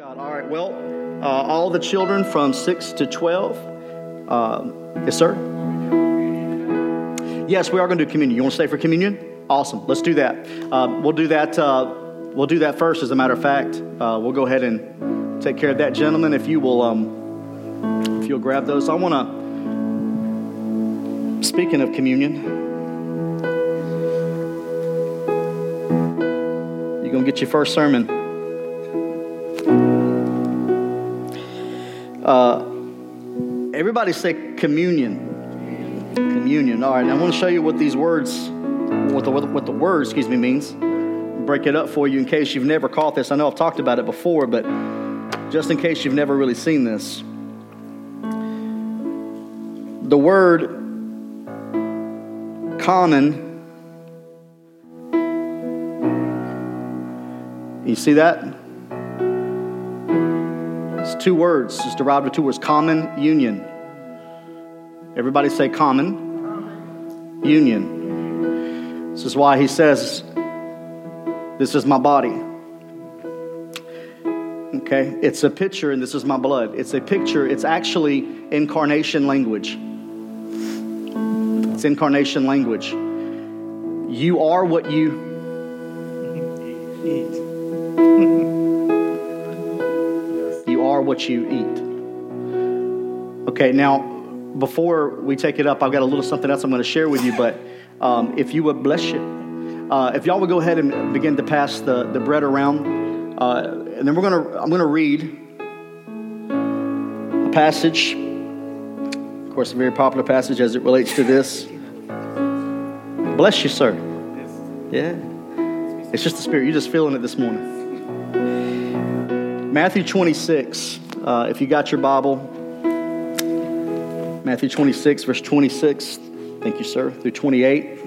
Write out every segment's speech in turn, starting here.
God. All right, well, uh, all the children from 6 to 12. Uh, yes, sir? Yes, we are going to do communion. You want to stay for communion? Awesome. Let's do that. Uh, we'll do that. Uh, we'll do that first. As a matter of fact, uh, we'll go ahead and take care of that, gentlemen. If you will, um, if you'll grab those. I want to. Speaking of communion, you're going to get your first sermon. Uh, everybody say communion. Communion. All right, I want to show you what these words, what the, what the word, excuse me, means. Break it up for you in case you've never caught this. I know I've talked about it before, but just in case you've never really seen this. The word common, you see that? Two words. It's derived of two words common union. Everybody say common union. This is why he says, This is my body. Okay? It's a picture, and this is my blood. It's a picture. It's actually incarnation language. It's incarnation language. You are what you eat. are what you eat. Okay, now, before we take it up, I've got a little something else I'm going to share with you, but um, if you would bless you. Uh, if y'all would go ahead and begin to pass the, the bread around, uh, and then we're going to, I'm going to read a passage. Of course, a very popular passage as it relates to this. Bless you, sir. Yeah. It's just the Spirit. You're just feeling it this morning. Matthew 26, uh, if you got your Bible, Matthew 26, verse 26. Thank you, sir. Through 28.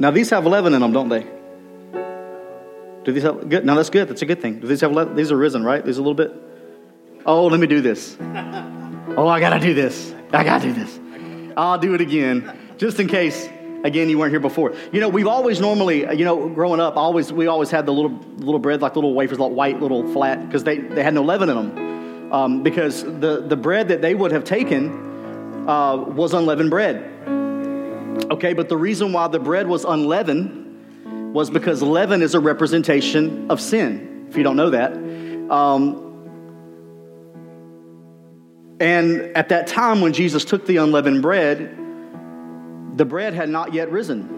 Now, these have leaven in them, don't they? Do these have good? No, that's good. That's a good thing. Do these have leaven? These are risen, right? These are a little bit. Oh, let me do this. Oh, I gotta do this. I gotta do this. I'll do it again, just in case Again, you weren't here before. You know, we've always normally, you know, growing up, always we always had the little little bread, like little wafers, like white, little flat, because they, they had no leaven in them. Um, because the, the bread that they would have taken uh, was unleavened bread. Okay, but the reason why the bread was unleavened was because leaven is a representation of sin, if you don't know that. Um, and at that time, when Jesus took the unleavened bread, the bread had not yet risen.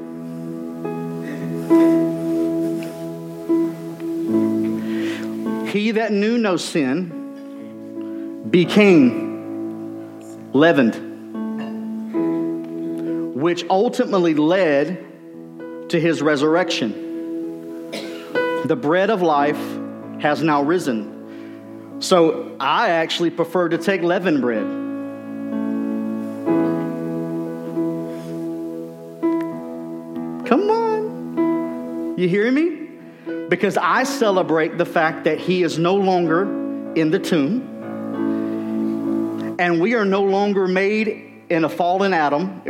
He that knew no sin became leavened, which ultimately led to his resurrection. The bread of life has now risen. So I actually prefer to take leavened bread. You hear me? Because I celebrate the fact that he is no longer in the tomb. And we are no longer made in a fallen Adam,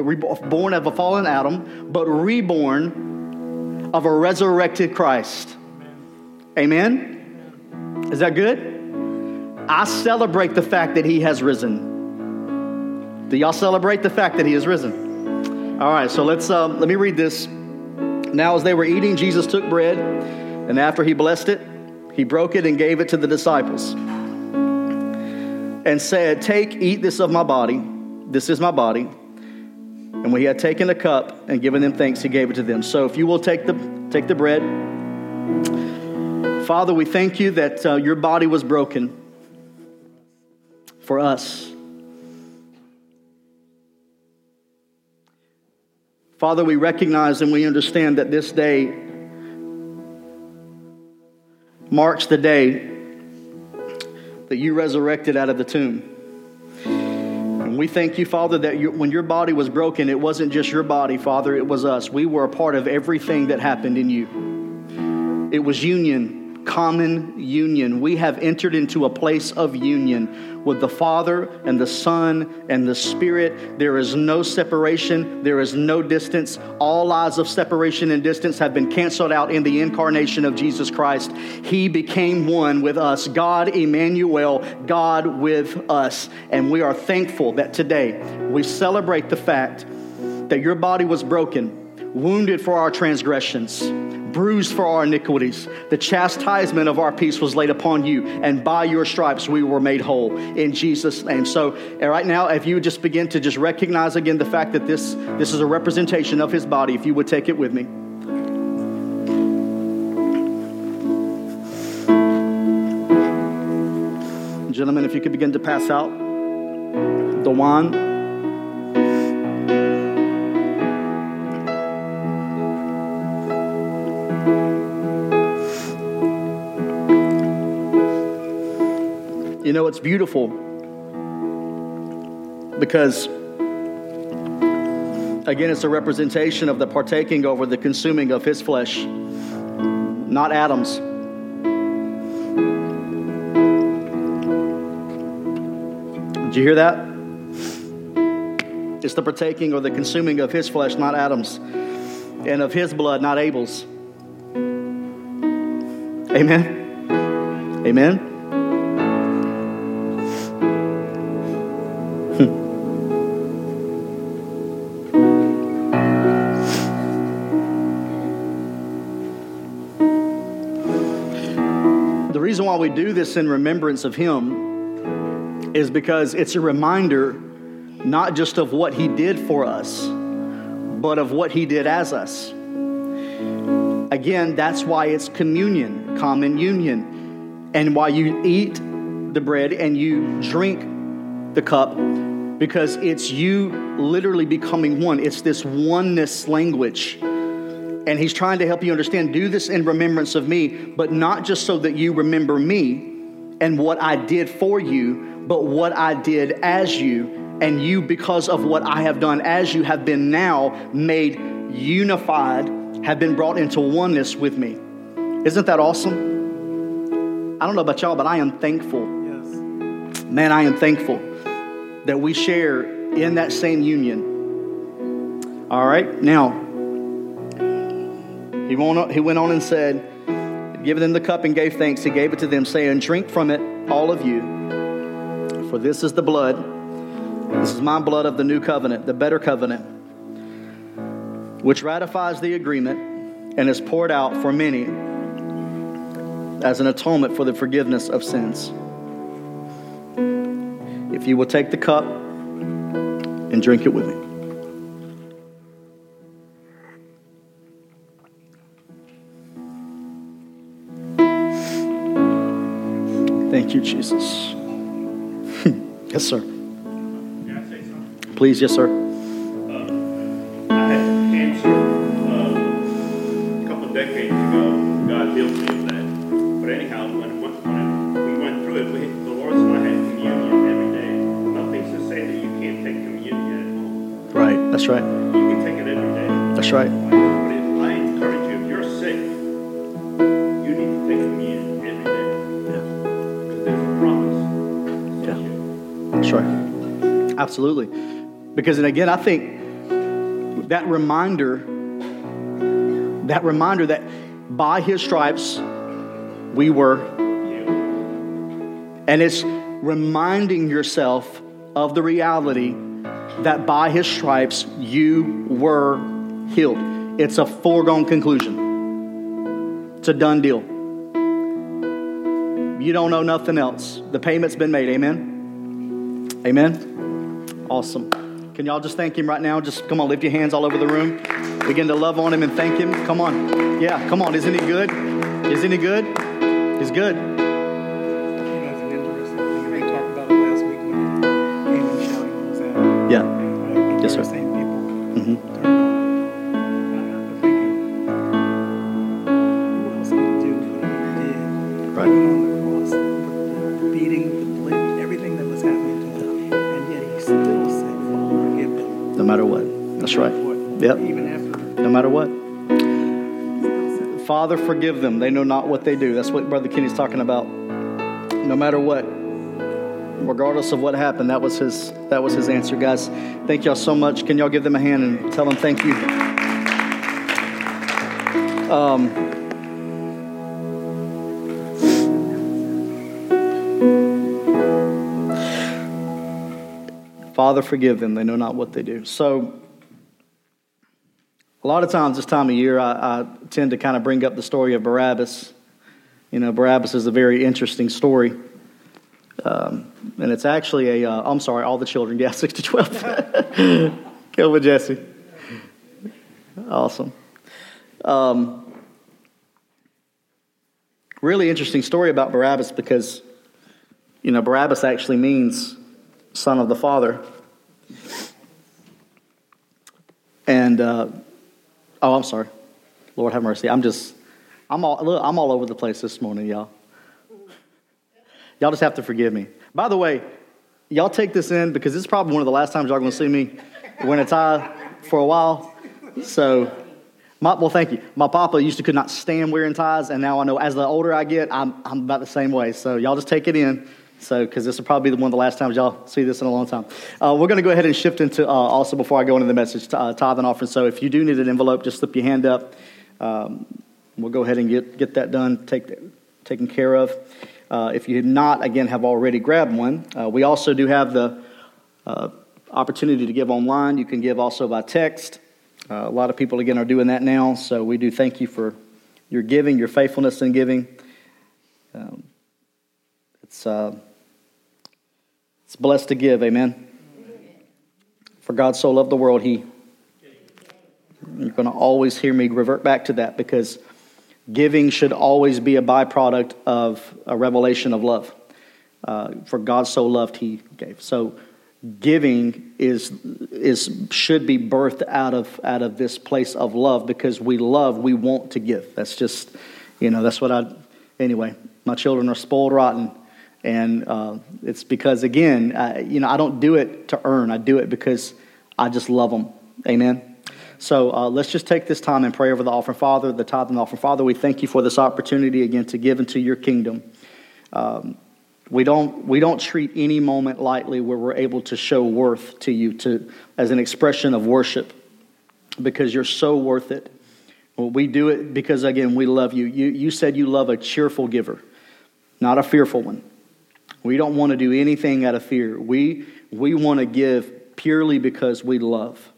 born of a fallen Adam, but reborn of a resurrected Christ. Amen? Is that good? I celebrate the fact that he has risen. Do y'all celebrate the fact that he has risen? All right, so let's uh, let me read this now, as they were eating, Jesus took bread, and after he blessed it, he broke it and gave it to the disciples and said, Take, eat this of my body. This is my body. And when he had taken a cup and given them thanks, he gave it to them. So if you will take the, take the bread. Father, we thank you that uh, your body was broken for us. Father, we recognize and we understand that this day marks the day that you resurrected out of the tomb. And we thank you, Father, that you, when your body was broken, it wasn't just your body, Father, it was us. We were a part of everything that happened in you. It was union, common union. We have entered into a place of union with the Father and the Son and the Spirit. There is no separation, there is no distance. All lies of separation and distance have been canceled out in the incarnation of Jesus Christ. He became one with us, God Emmanuel, God with us. And we are thankful that today we celebrate the fact that your body was broken, wounded for our transgressions bruised for our iniquities. The chastisement of our peace was laid upon you, and by your stripes we were made whole in Jesus' name. So, eh, right now, if you would just begin to just recognize again the fact that this, this is a representation of his body, if you would take it with me. Gentlemen, if you could begin to pass out the wine. It's beautiful because, again, it's a representation of the partaking over the consuming of his flesh, not Adam's. Did you hear that? It's the partaking or the consuming of his flesh, not Adam's, and of his blood, not Abel's. Amen. Amen. We do this in remembrance of Him is because it's a reminder not just of what He did for us, but of what He did as us. Again, that's why it's communion, common union, and why you eat the bread and you drink the cup because it's you literally becoming one. It's this oneness language and he's trying to help you understand do this in remembrance of me, but not just so that you remember me and what I did for you, but what I did as you. And you, because of what I have done as you, have been now made unified, have been brought into oneness with me. Isn't that awesome? I don't know about y'all, but I am thankful. Yes. Man, I am thankful that we share in that same union. All right, now he went on, and said, Giving them the cup and gave thanks, he gave it to them, saying, Drink from it, all of you, for this is the blood. This is my blood of the new covenant, the better covenant, which ratifies the agreement and is poured out for many as an atonement for the forgiveness of sins. If you will take the cup and drink it with me. Thank you, Jesus. yes, sir. Please, yes, sir. Uh, I had Absolutely. Because, and again, I think that reminder, that reminder that by his stripes we were, and it's reminding yourself of the reality that by his stripes you were healed. It's a foregone conclusion, it's a done deal. You don't know nothing else. The payment's been made. Amen. Amen. Awesome. Can y'all just thank him right now? Just come on, lift your hands all over the room. Begin to love on him and thank him. Come on. Yeah, come on. Isn't he good? Isn't he good? He's good. Yeah. Yes, sir. Mm-hmm. Right, yep. No matter what. Father, forgive them. They know not what they do. That's what Brother Kenny's talking about. No matter what, regardless of what happened, that was his that was his answer, guys. Thank y'all so much. Can y'all give them a hand and tell them thank you? Um, Father, forgive them. They know not what they do. So, a lot of times this time of year, I, I tend to kind of bring up the story of Barabbas. You know, Barabbas is a very interesting story. Um, and it's actually a. am uh, sorry, all the children. Yeah, 6 to 12. Go with Jesse. Awesome. Um, really interesting story about Barabbas because, you know, Barabbas actually means son of the Father. And, uh, oh, I'm sorry. Lord have mercy. I'm just, I'm all, look, I'm all over the place this morning, y'all. Y'all just have to forgive me. By the way, y'all take this in because this is probably one of the last times y'all are going to see me wearing a tie for a while. So, my, well, thank you. My papa used to could not stand wearing ties, and now I know as the older I get, I'm, I'm about the same way. So, y'all just take it in. So, because this will probably be one of the last times y'all see this in a long time. Uh, we're going to go ahead and shift into uh, also before I go into the message, uh, tithe and offering. So, if you do need an envelope, just slip your hand up. Um, we'll go ahead and get, get that done, take that, taken care of. Uh, if you not, again, have already grabbed one, uh, we also do have the uh, opportunity to give online. You can give also by text. a lot of people, again, are doing that now. So, we do thank you for your giving, your faithfulness in giving. Um, it's it's blessed to give, amen. For God so loved the world, He. You're going to always hear me revert back to that because giving should always be a byproduct of a revelation of love. Uh, for God so loved, He gave. So giving is is should be birthed out of out of this place of love because we love, we want to give. That's just, you know, that's what I. Anyway, my children are spoiled rotten and uh, it's because, again, I, you know, I don't do it to earn. I do it because I just love them. Amen. So uh, let's just take this time and pray over the offering, Father, the tithe and offering. Father, we thank you for this opportunity again to give into your kingdom. Um, we don't, we don't treat any moment lightly where we're able to show worth to you to, as an expression of worship because you're so worth it. Well, we do it because, again, we love you. you. You said you love a cheerful giver, not a fearful one. We don't want to do anything out of fear. We, we want to give purely because we love.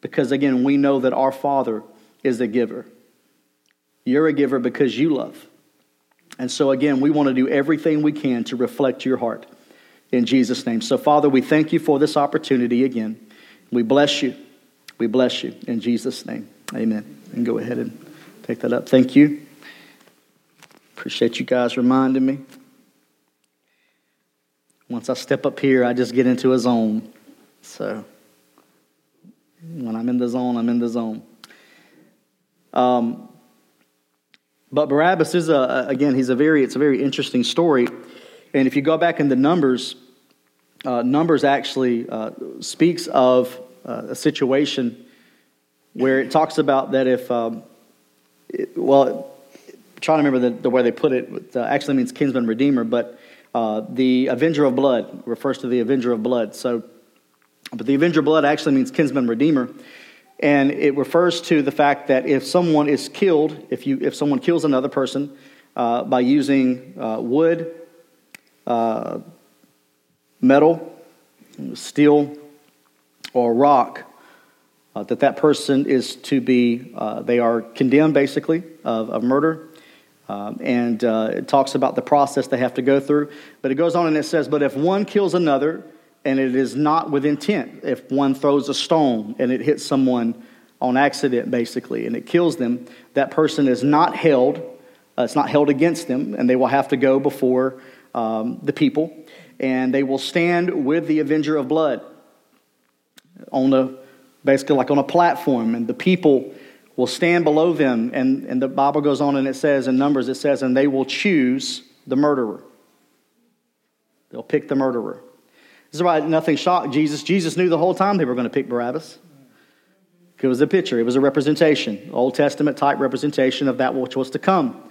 Because again, we know that our Father is a giver. You're a giver because you love. And so, again, we want to do everything we can to reflect your heart in Jesus' name. So, Father, we thank you for this opportunity again. We bless you. We bless you in Jesus' name. Amen. And go ahead and take that up. Thank you. Appreciate you guys reminding me. Once I step up here, I just get into a zone. So when I'm in the zone, I'm in the zone. Um, but Barabbas is a, again, he's a very, it's a very interesting story. And if you go back in the Numbers, uh, Numbers actually uh, speaks of uh, a situation where it talks about that if, um, it, well, I'm trying to remember the, the way they put it, it uh, actually means kinsman redeemer, but uh, the Avenger of Blood refers to the Avenger of Blood. So, but the Avenger of Blood actually means kinsman redeemer. And it refers to the fact that if someone is killed, if, you, if someone kills another person uh, by using uh, wood, uh, metal, steel, or rock, uh, that that person is to be, they are condemned basically of, of murder um, and uh, it talks about the process they have to go through. But it goes on and it says, But if one kills another, and it is not with intent, if one throws a stone and it hits someone on accident, basically, and it kills them, that person is not held. Uh, it's not held against them, and they will have to go before um, the people, and they will stand with the avenger of blood on the basically like on a platform, and the people will stand below them. And, and the Bible goes on and it says, in Numbers, it says, and they will choose the murderer. They'll pick the murderer. This is why nothing shocked Jesus. Jesus knew the whole time they were going to pick Barabbas. It was a picture, it was a representation, Old Testament type representation of that which was to come.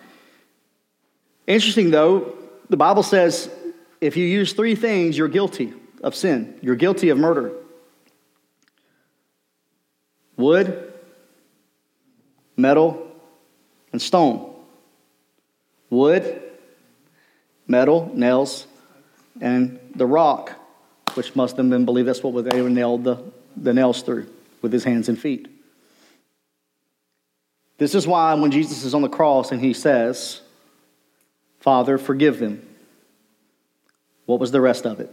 Interesting, though, the Bible says if you use three things, you're guilty of sin. You're guilty of murder wood, metal, and stone. Wood, metal, nails, and the rock, which must have been believed that's what they nailed the, the nails through with his hands and feet. This is why when Jesus is on the cross and he says, Father, forgive them, what was the rest of it?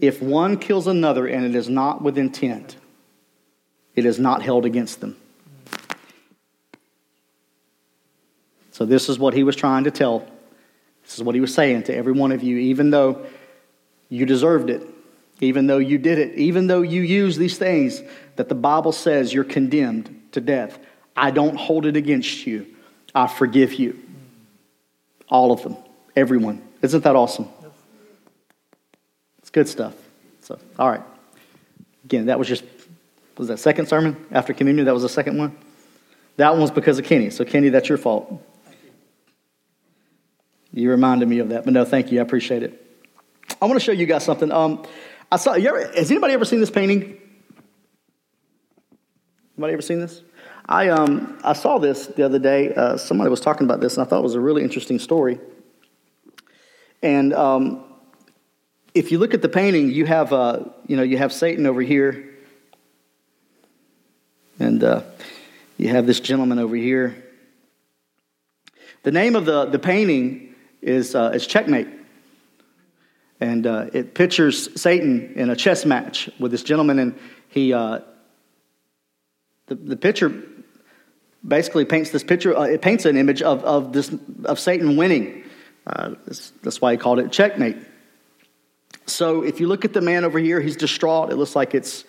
If one kills another and it is not with intent, it is not held against them. So, this is what he was trying to tell. This is what he was saying to every one of you, even though you deserved it, even though you did it, even though you use these things that the Bible says you're condemned to death. I don't hold it against you. I forgive you. All of them, everyone. Isn't that awesome? It's good stuff. So, all right. Again, that was just, was that second sermon after communion? That was the second one? That one was because of Kenny. So, Kenny, that's your fault. You reminded me of that. But no, thank you. I appreciate it. I want to show you guys something. Um, I saw, you ever, has anybody ever seen this painting? Anybody ever seen this? I, um, I saw this the other day. Uh, somebody was talking about this, and I thought it was a really interesting story. And um, if you look at the painting, you have, uh, you know, you have Satan over here, and uh, you have this gentleman over here. The name of the, the painting is, uh, is Checkmate. And uh, it pictures Satan in a chess match with this gentleman, and he, uh, the, the picture basically paints this picture, uh, it paints an image of, of, this, of Satan winning. Uh, that's, that's why he called it checkmate. So if you look at the man over here, he's distraught. It looks like it's,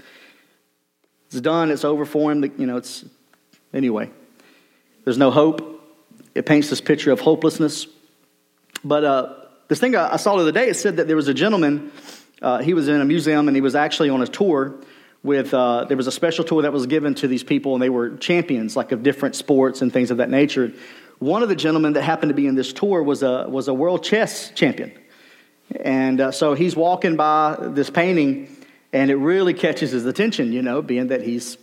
it's done, it's over for him. You know, it's, anyway, there's no hope. It paints this picture of hopelessness. But uh, this thing I, saw the other day, it said that there was a gentleman, uh, he was in a museum and he was actually on a tour with uh, there was a special tour that was given to these people and they were champions like of different sports and things of that nature one of the gentlemen that happened to be in this tour was a was a world chess champion and uh, so he's walking by this painting and it really catches his attention you know being that he's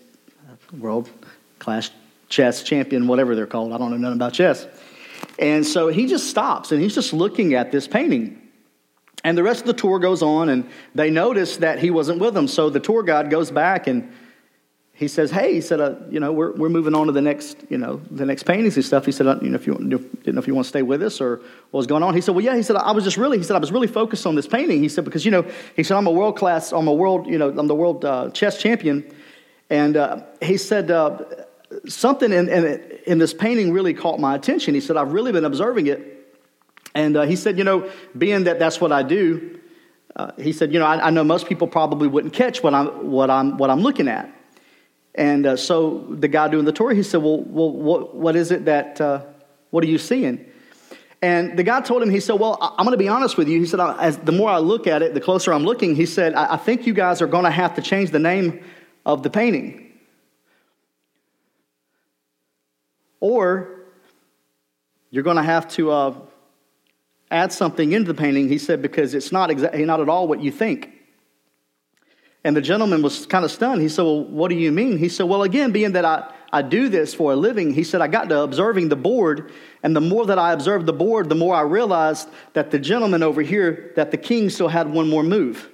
uh, world class chess champion whatever they're called. I don't know nothing about chess. And so he just stops and he's just looking at this painting. And the rest of the tour goes on, and they notice that he wasn't with them. So the tour guide goes back and he says, "Hey," he said, uh, "You know, we're, we're moving on to the next, you know, the next paintings and stuff." He said, uh, "You know, if you didn't know if you want to stay with us or what was going on." He said, "Well, yeah." He said, "I was just really," he said, "I was really focused on this painting." He said, "Because you know," he said, "I'm a world class, I'm a world, you know, I'm the world uh, chess champion," and uh, he said. Uh, something in, in, in this painting really caught my attention. He said, I've really been observing it and uh, he said, you know, being that that's what I do, he said, you know, I, I, know most people probably wouldn't catch what I'm, what I'm, what I'm looking at. And uh, so the guy doing the tour, he said, well, well what, what is it that, uh, what are you seeing? And the guy told him, he said, well, I'm going to be honest with you. He said, as the more I look at it, the closer I'm looking, he said, I, I think you guys are going to have to change the name of the painting. Or you're going to have to uh, add something into the painting, he said, because it's not, exa- not at all what you think. And the gentleman was kind of stunned. He said, Well, what do you mean? He said, Well, again, being that I, I do this for a living, he said, I got to observing the board. And the more that I observed the board, the more I realized that the gentleman over here, that the king still had one more move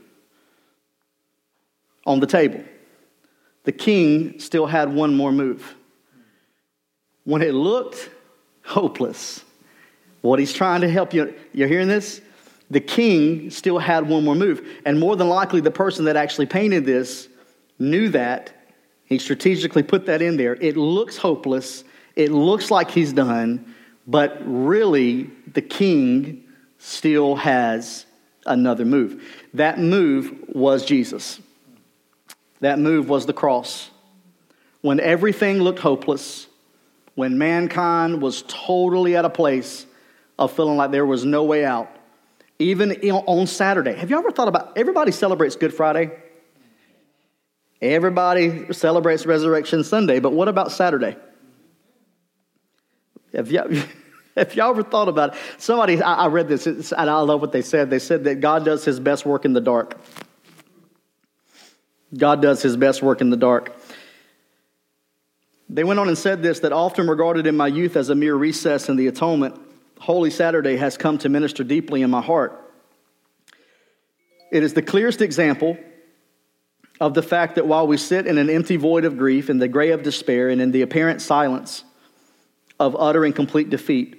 on the table. The king still had one more move. When it looked hopeless, what he's trying to help you, you're hearing this? The king still had one more move. And more than likely, the person that actually painted this knew that. He strategically put that in there. It looks hopeless. It looks like he's done. But really, the king still has another move. That move was Jesus. That move was the cross. When everything looked hopeless, when mankind was totally at a place of feeling like there was no way out. Even on Saturday. Have you ever thought about everybody celebrates Good Friday? Everybody celebrates Resurrection Sunday, but what about Saturday? Have y'all, have y'all ever thought about it? Somebody, I, I read this, and I love what they said. They said that God does his best work in the dark. God does his best work in the dark. They went on and said this that often regarded in my youth as a mere recess in the atonement, Holy Saturday has come to minister deeply in my heart. It is the clearest example of the fact that while we sit in an empty void of grief, in the gray of despair, and in the apparent silence of utter and complete defeat,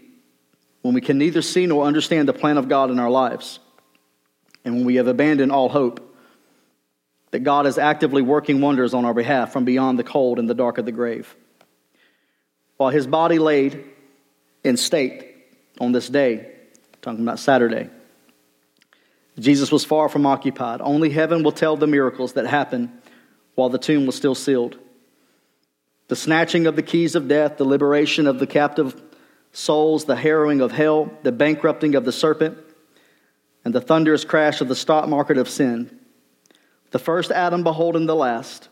when we can neither see nor understand the plan of God in our lives, and when we have abandoned all hope, that God is actively working wonders on our behalf from beyond the cold and the dark of the grave. While his body laid in state on this day, talking about Saturday, Jesus was far from occupied. Only heaven will tell the miracles that happened while the tomb was still sealed. The snatching of the keys of death, the liberation of the captive souls, the harrowing of hell, the bankrupting of the serpent, and the thunderous crash of the stock market of sin. The first Adam beholding the last,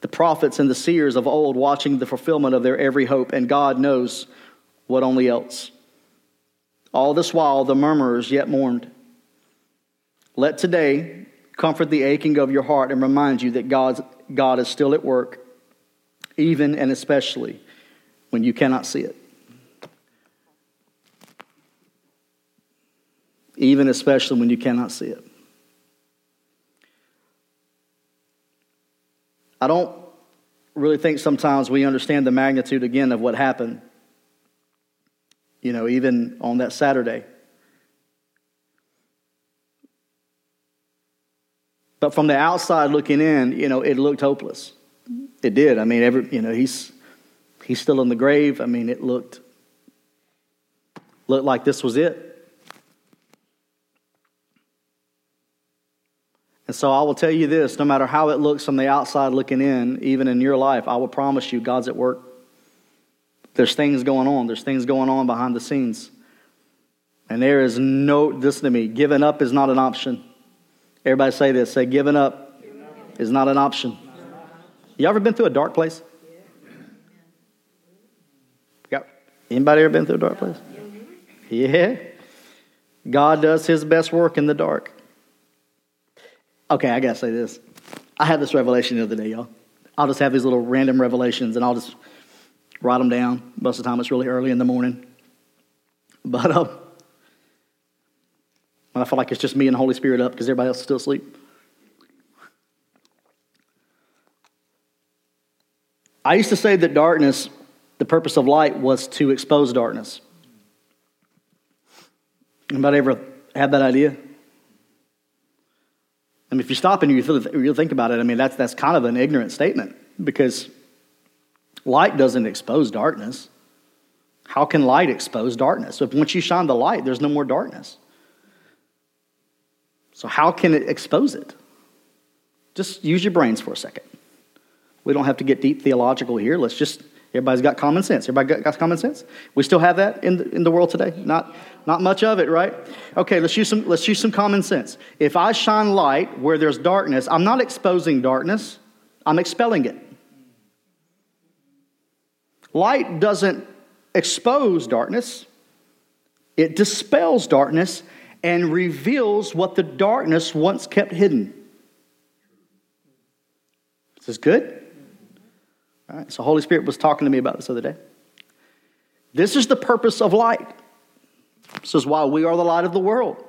the prophets and the seers of old watching the fulfillment of their every hope, and God knows what only else. All this while, the murmurers yet mourned. Let today comfort the aching of your heart and remind you that God's, God is still at work, even and especially when you cannot see it. Even especially when you cannot see it. I don't really think sometimes we understand the magnitude again of what happened, you know, even on that Saturday. But from the outside looking in, you know, it looked hopeless. It did. I mean, every, you know, he's he's still in the grave. I mean, it looked looked like this was it. And so I will tell you this no matter how it looks from the outside looking in, even in your life, I will promise you God's at work. There's things going on, there's things going on behind the scenes. And there is no, listen to me, giving up is not an option. Everybody say this say, giving up is not an option. You ever been through a dark place? Yeah. Anybody ever been through a dark place? Yeah. God does his best work in the dark. Okay, I gotta say this. I had this revelation the other day, y'all. I'll just have these little random revelations and I'll just write them down. Most of the time it's really early in the morning. But um, I feel like it's just me and the Holy Spirit up because everybody else is still asleep. I used to say that darkness, the purpose of light was to expose darkness. Anybody ever had that idea? I mean, if you stop and you think about it, I mean, that's, that's kind of an ignorant statement because light doesn't expose darkness. How can light expose darkness? So if once you shine the light, there's no more darkness. So, how can it expose it? Just use your brains for a second. We don't have to get deep theological here. Let's just, everybody's got common sense. Everybody got, got common sense? We still have that in the, in the world today? Not, not much of it, right? Okay, let's use, some, let's use some common sense. If I shine light where there's darkness, I'm not exposing darkness, I'm expelling it. Light doesn't expose darkness, it dispels darkness and reveals what the darkness once kept hidden. This is this good? All right, so Holy Spirit was talking to me about this other day. This is the purpose of light. This is why we are the light of the world.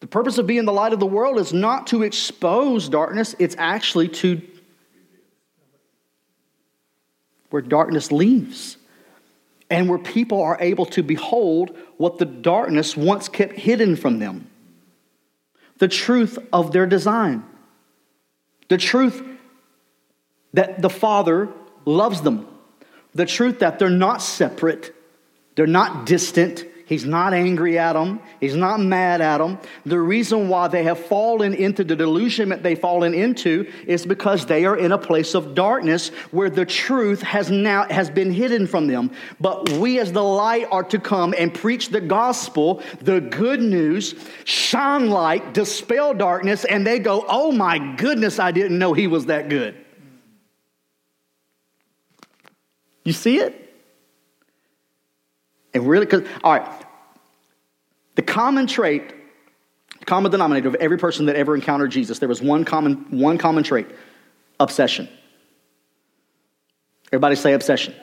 The purpose of being the light of the world is not to expose darkness, it's actually to where darkness leaves and where people are able to behold what the darkness once kept hidden from them. The truth of their design, the truth that the Father loves them, the truth that they're not separate, they're not distant. He's not angry at them. He's not mad at them. The reason why they have fallen into the delusion that they've fallen into is because they are in a place of darkness where the truth has now has been hidden from them. But we as the light are to come and preach the gospel, the good news, shine light, dispel darkness, and they go, "Oh my goodness, I didn't know he was that good." You see it? And really, because, all right, the common trait, common denominator of every person that ever encountered Jesus, there was one common, one common trait obsession. Everybody say obsession.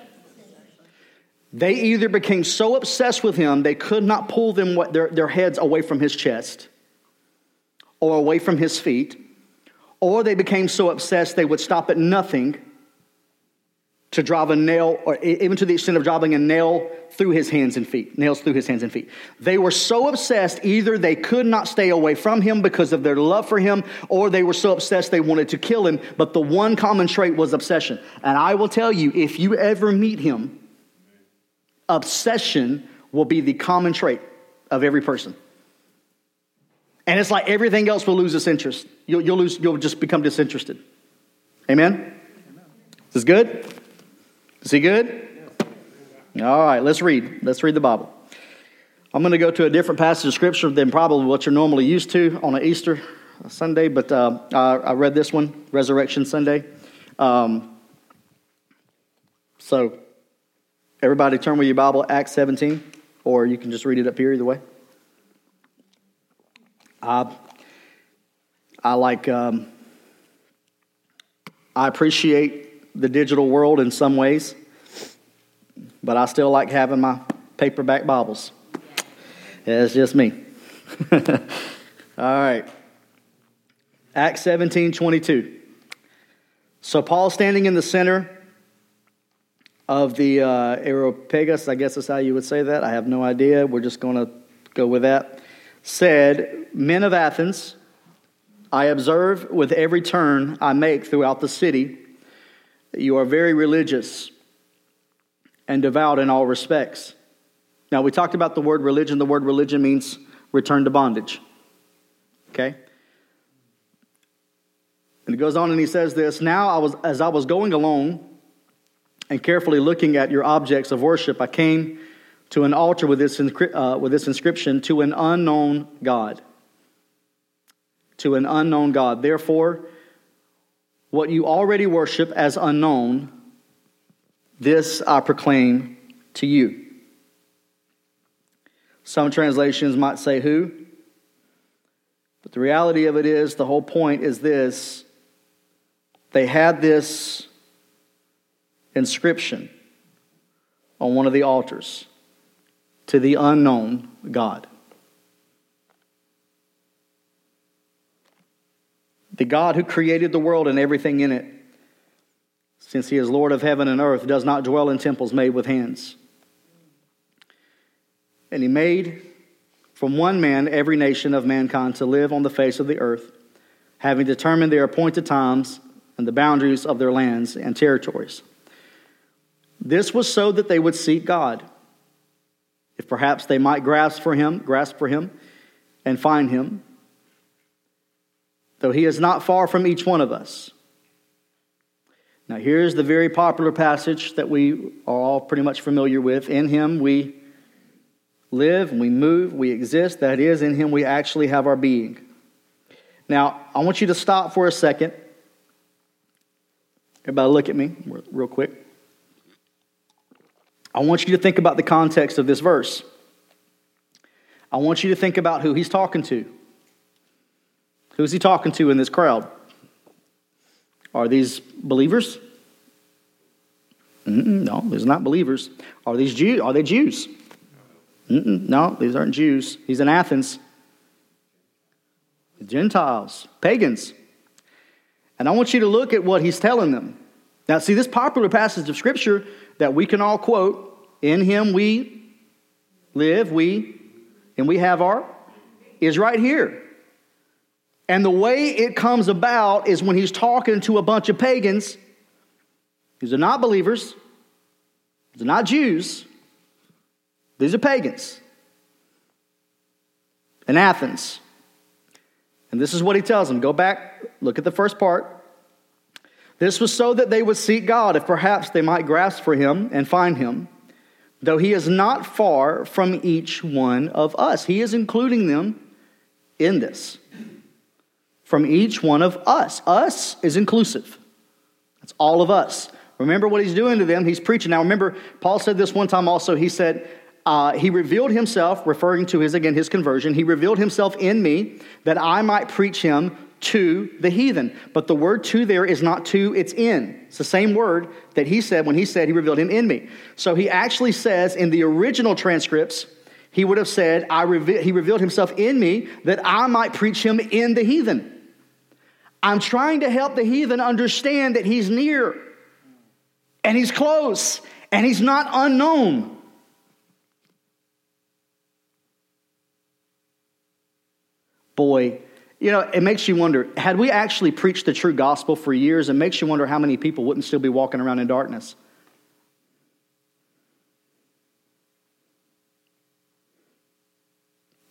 They either became so obsessed with him they could not pull them their, their heads away from his chest or away from his feet, or they became so obsessed they would stop at nothing to drive a nail, or even to the extent of driving a nail through his hands and feet, nails through his hands and feet. They were so obsessed, either they could not stay away from him because of their love for him, or they were so obsessed they wanted to kill him. But the one common trait was obsession. And I will tell you, if you ever meet him, obsession will be the common trait of every person. And it's like everything else will lose its interest. You'll, you'll, lose, you'll just become disinterested. Amen? Is this good? Is he good? All right, let's read. Let's read the Bible. I'm going to go to a different passage of Scripture than probably what you're normally used to on an Easter Sunday, but uh, I, read this one, Resurrection Sunday. Um, so, everybody turn with your Bible, Acts 17, or you can just read it up here either way. I, I like, um, I appreciate the digital world in some ways, but I still like having my paperback Bibles. Yeah, it's just me. All right. Acts 17 22. So Paul standing in the center of the uh, Areopagus, I guess that's how you would say that. I have no idea. We're just going to go with that. Said, Men of Athens, I observe with every turn I make throughout the city you are very religious and devout in all respects. Now, we talked about the word religion. The word religion means return to bondage. Okay? And it goes on and he says this Now, I was, as I was going along and carefully looking at your objects of worship, I came to an altar with this, uh, with this inscription to an unknown God. To an unknown God. Therefore, what you already worship as unknown, this I proclaim to you. Some translations might say who, but the reality of it is the whole point is this they had this inscription on one of the altars to the unknown God. The God who created the world and everything in it, since he is Lord of heaven and earth, does not dwell in temples made with hands. And he made from one man every nation of mankind to live on the face of the earth, having determined their appointed times and the boundaries of their lands and territories. This was so that they would seek God, if perhaps they might grasp for him, grasp for him, and find him though he is not far from each one of us. Now, here's the very popular passage that we are all pretty much familiar with. In him we live, we move, we exist. That is, in him we actually have our being. Now, I want you to stop for a second. Everybody, look at me real quick. I want you to think about the context of this verse. I want you to think about who he's talking to. Who's he talking to in this crowd? Are these believers? Mm-mm, no, these are not believers. Are these Jews? Are they Jews? Mm-mm, no, these aren't Jews. He's in Athens. Gentiles, pagans. And I want you to look at what he's telling them. Now, see, this popular passage of Scripture that we can all quote in him we live, we, and we have our, is right here. And the way it comes about is when he's talking to a bunch of pagans. These are not believers, these are not Jews, these are pagans. in Athens. And this is what he tells them. Go back, look at the first part. This was so that they would seek God, if perhaps they might grasp for him and find him, though he is not far from each one of us. He is including them in this. From each one of us. Us is inclusive. That's all of us. Remember what he's doing to them? He's preaching. Now, remember, Paul said this one time also. He said, uh, He revealed himself, referring to his, again, his conversion. He revealed himself in me that I might preach him to the heathen. But the word to there is not to, it's in. It's the same word that he said when he said he revealed him in me. So he actually says in the original transcripts, he would have said, I reve- He revealed himself in me that I might preach him in the heathen. I'm trying to help the heathen understand that he's near and he's close and he's not unknown. Boy, you know, it makes you wonder had we actually preached the true gospel for years, it makes you wonder how many people wouldn't still be walking around in darkness.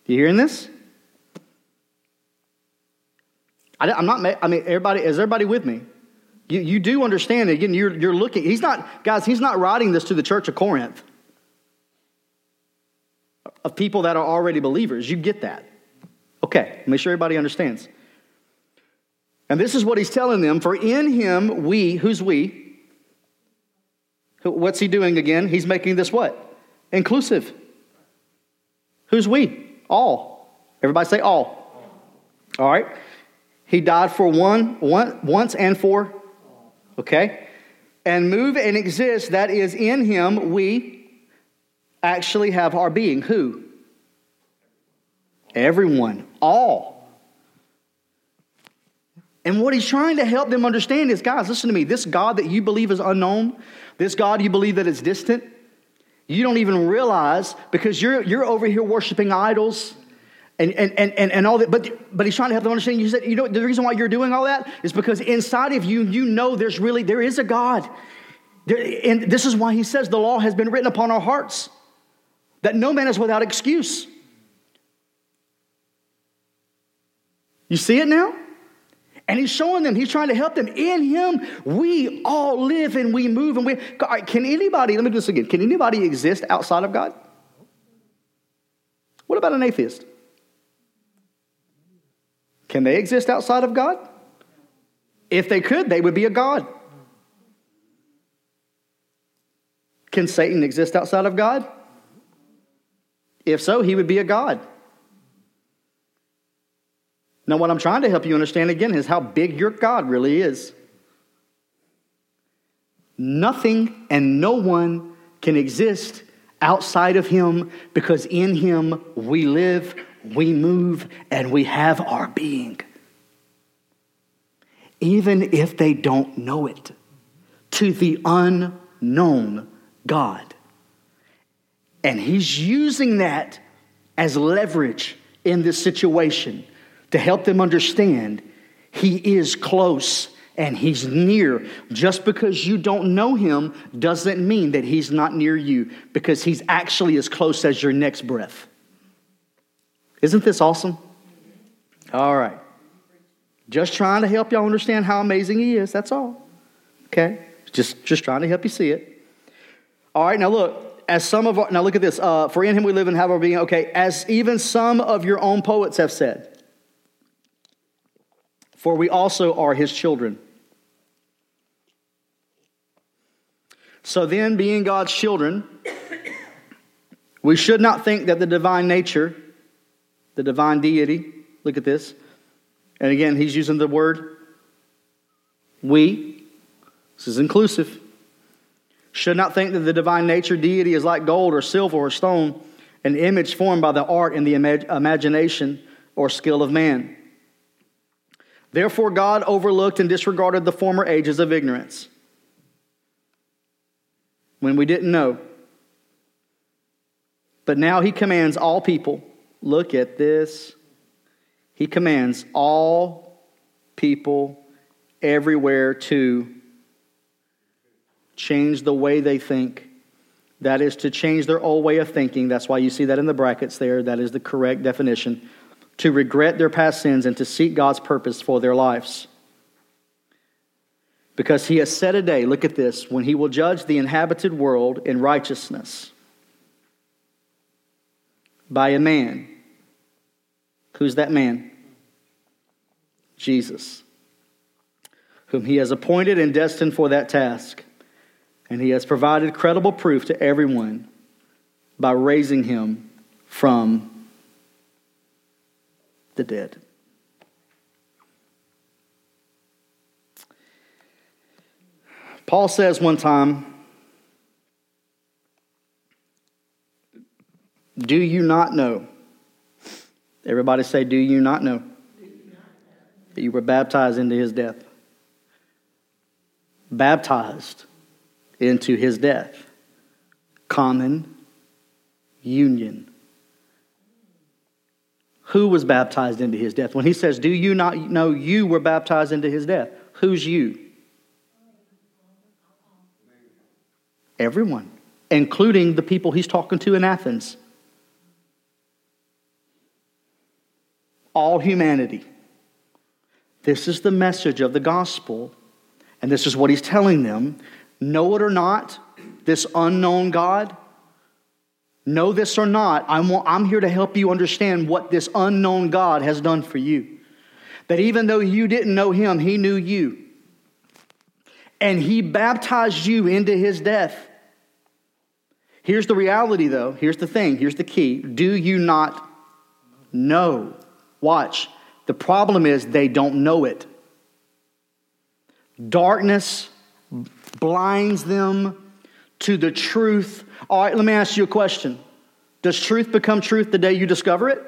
You hearing this? I, am not, I mean, everybody, is everybody with me? You, you do understand, again, you're, you're looking, he's not, guys, he's not writing this to the church of Corinth of people that are already believers. You get that. Okay, make sure everybody understands. And this is what he's telling them For in him we, who's we? What's he doing again? He's making this what? Inclusive. Who's we? All. Everybody say all. All right. He died for one, one once and for Okay? And move and exist, that is, in him, we actually have our being. Who? Everyone. All. And what he's trying to help them understand is guys, listen to me. This God that you believe is unknown, this God you believe that is distant, you don't even realize because you're, you're over here worshiping idols and, and, and, and all that. But, but he's trying to help them understand. You said, you know, the reason why you're doing all that is because inside of you, you know there's really, there is a God. There, and this is why he says the law has been written upon our hearts, that no man is without excuse. You see it now? And he's showing them, he's trying to help them. In him, we all live and we move and we. Can anybody, let me do this again. Can anybody exist outside of God? What about an atheist? Can they exist outside of God? If they could, they would be a God. Can Satan exist outside of God? If so, he would be a God. Now, what I'm trying to help you understand again is how big your God really is. Nothing and no one can exist outside of him because in him we live, we move, and we have our being. Even if they don't know it, to the unknown God. And he's using that as leverage in this situation to help them understand he is close and he's near. Just because you don't know him doesn't mean that he's not near you because he's actually as close as your next breath. Isn't this awesome? All right. Just trying to help y'all understand how amazing he is. That's all. Okay? Just, just trying to help you see it. All right, now look, as some of our, now look at this. Uh, for in him we live and have our being. Okay, as even some of your own poets have said, for we also are his children. So then, being God's children, we should not think that the divine nature the divine deity. Look at this. And again, he's using the word we. This is inclusive. Should not think that the divine nature deity is like gold or silver or stone, an image formed by the art and the imagination or skill of man. Therefore, God overlooked and disregarded the former ages of ignorance when we didn't know. But now he commands all people Look at this. He commands all people everywhere to change the way they think. That is to change their old way of thinking. That's why you see that in the brackets there. That is the correct definition. to regret their past sins and to seek God's purpose for their lives. Because he has set a day, look at this, when he will judge the inhabited world in righteousness by a man. Who's that man? Jesus, whom he has appointed and destined for that task. And he has provided credible proof to everyone by raising him from the dead. Paul says one time, Do you not know? Everybody say, Do you not know? That you were baptized into his death. Baptized into his death. Common union. Who was baptized into his death? When he says, Do you not know you were baptized into his death? Who's you? Everyone, including the people he's talking to in Athens. All humanity. This is the message of the gospel, and this is what he's telling them. Know it or not, this unknown God, know this or not, I'm, I'm here to help you understand what this unknown God has done for you. That even though you didn't know him, he knew you. And he baptized you into his death. Here's the reality, though. Here's the thing. Here's the key. Do you not know? Watch. The problem is they don't know it. Darkness blinds them to the truth. All right, let me ask you a question. Does truth become truth the day you discover it?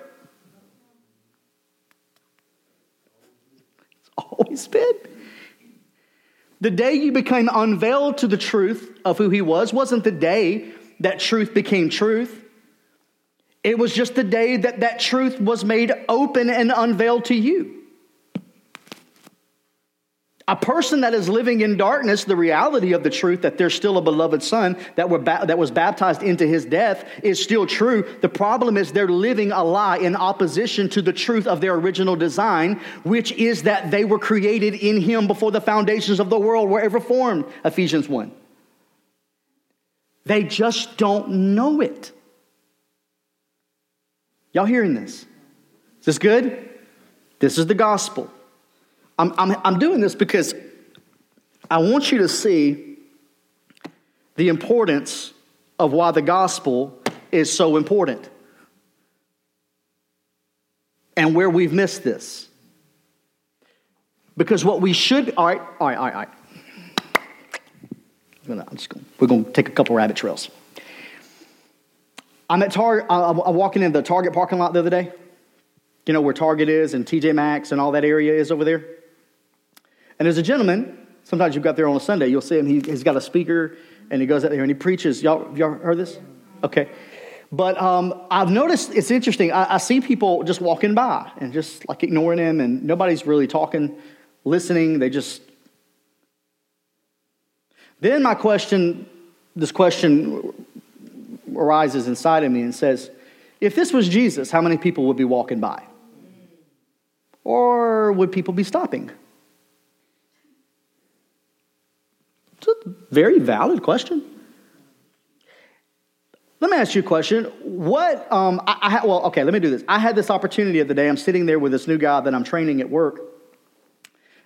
It's always been. The day you became unveiled to the truth of who he was wasn't the day that truth became truth. It was just the day that that truth was made open and unveiled to you. A person that is living in darkness, the reality of the truth that there's still a beloved son that, were ba- that was baptized into his death is still true. The problem is they're living a lie in opposition to the truth of their original design, which is that they were created in him before the foundations of the world were ever formed. Ephesians 1. They just don't know it. Y'all hearing this? Is this good? This is the gospel. I'm, I'm, I'm doing this because I want you to see the importance of why the gospel is so important and where we've missed this. Because what we should, all right, all right, all right, all right I'm just gonna, we're going to take a couple rabbit trails. I'm at Target, I'm walking in the Target parking lot the other day. You know where Target is and TJ Maxx and all that area is over there? And there's a gentleman, sometimes you have got there on a Sunday, you'll see him, he, has got a speaker and he goes out there and he preaches. Y'all, y'all heard this? Okay. But um, I've noticed it's interesting. I, I, see people just walking by and just like ignoring him, and nobody's really talking, listening. They just then my question, this question arises inside of me and says, if this was Jesus, how many people would be walking by? Or would people be stopping? It's a very valid question. Let me ask you a question. What, um, I, I, well, okay, let me do this. I had this opportunity of the day. I'm sitting there with this new guy that I'm training at work.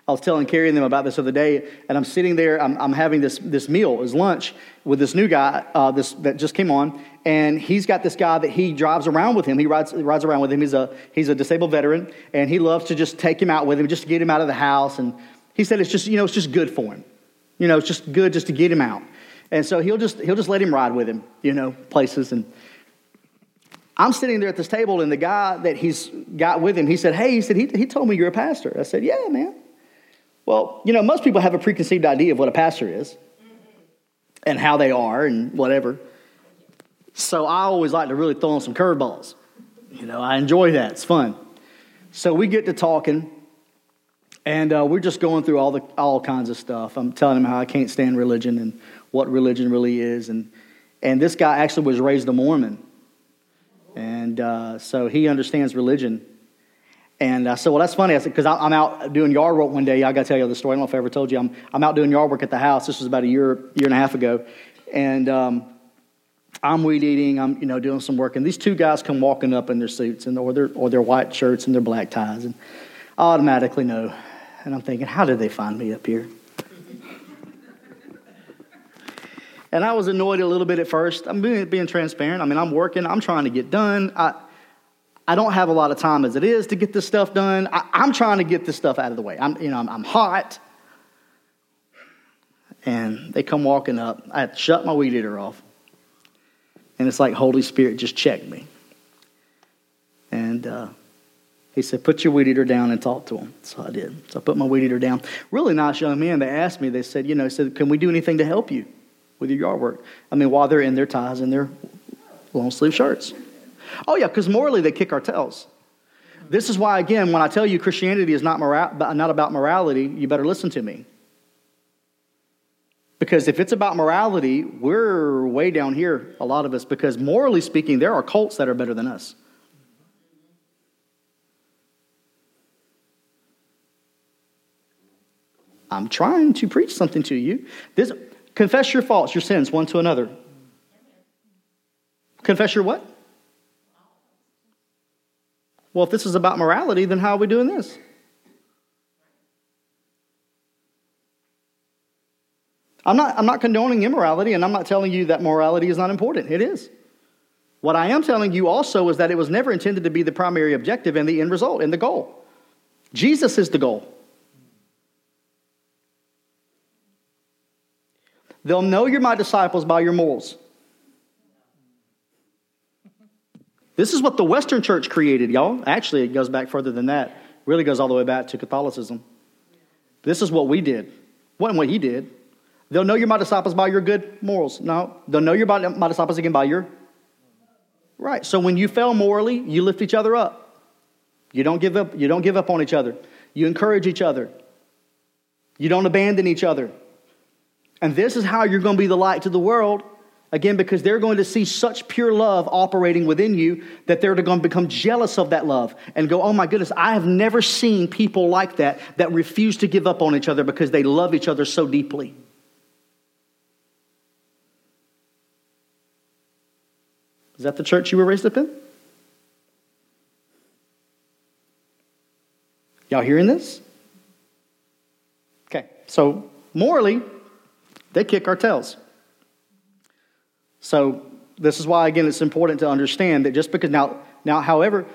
I was telling Carrie and them about this other day, and I'm sitting there, I'm, I'm having this, this meal, his lunch, with this new guy uh, this, that just came on, and he's got this guy that he drives around with him. He rides, rides around with him. He's a, he's a disabled veteran, and he loves to just take him out with him, just to get him out of the house. And he said it's just, you know, it's just good for him. You know, it's just good just to get him out. And so he'll just, he'll just let him ride with him, you know, places. And I'm sitting there at this table, and the guy that he's got with him, he said, Hey, he said, he, he told me you're a pastor. I said, Yeah, man. Well, you know, most people have a preconceived idea of what a pastor is and how they are and whatever. So I always like to really throw in some curveballs. You know, I enjoy that. It's fun. So we get to talking, and uh, we're just going through all the all kinds of stuff. I'm telling him how I can't stand religion and what religion really is, and and this guy actually was raised a Mormon, and uh, so he understands religion. And I said, well, that's funny. I said, because I'm out doing yard work one day. I got to tell you the story. I don't know if I ever told you. I'm, I'm out doing yard work at the house. This was about a year, year and a half ago. And um, I'm weed eating. I'm, you know, doing some work. And these two guys come walking up in their suits and, or, their, or their white shirts and their black ties. And I automatically know. And I'm thinking, how did they find me up here? and I was annoyed a little bit at first. I'm being, being transparent. I mean, I'm working. I'm trying to get done. I, I don't have a lot of time as it is to get this stuff done. I, am trying to get this stuff out of the way. I'm, you know, I'm, I'm, hot. And they come walking up. I had shut my weed eater off. And it's like Holy Spirit just checked me. And uh, he said, put your weed eater down and talk to him. So I did. So I put my weed eater down. Really nice young man. They asked me, they said, you know, said, can we do anything to help you with your yard work? I mean, while they're in their ties and their long sleeve shirts. Oh, yeah, because morally they kick our tails. This is why, again, when I tell you Christianity is not, mora- not about morality, you better listen to me. Because if it's about morality, we're way down here, a lot of us, because morally speaking, there are cults that are better than us. I'm trying to preach something to you. This, confess your faults, your sins, one to another. Confess your what? Well, if this is about morality, then how are we doing this? I'm not, I'm not condoning immorality, and I'm not telling you that morality is not important. It is. What I am telling you also is that it was never intended to be the primary objective and the end result and the goal. Jesus is the goal. They'll know you're my disciples by your morals. This is what the Western church created, y'all. Actually, it goes back further than that. It really goes all the way back to Catholicism. This is what we did. Wasn't what he did. They'll know you're my disciples by your good morals. No, they'll know you're my disciples again by your. Right. So when you fail morally, you lift each other up. You don't give up. You don't give up on each other. You encourage each other. You don't abandon each other. And this is how you're going to be the light to the world Again, because they're going to see such pure love operating within you that they're going to become jealous of that love and go, oh my goodness, I have never seen people like that that refuse to give up on each other because they love each other so deeply. Is that the church you were raised up in? Y'all hearing this? Okay, so morally, they kick our tails. So this is why, again, it's important to understand that just because now, now, however,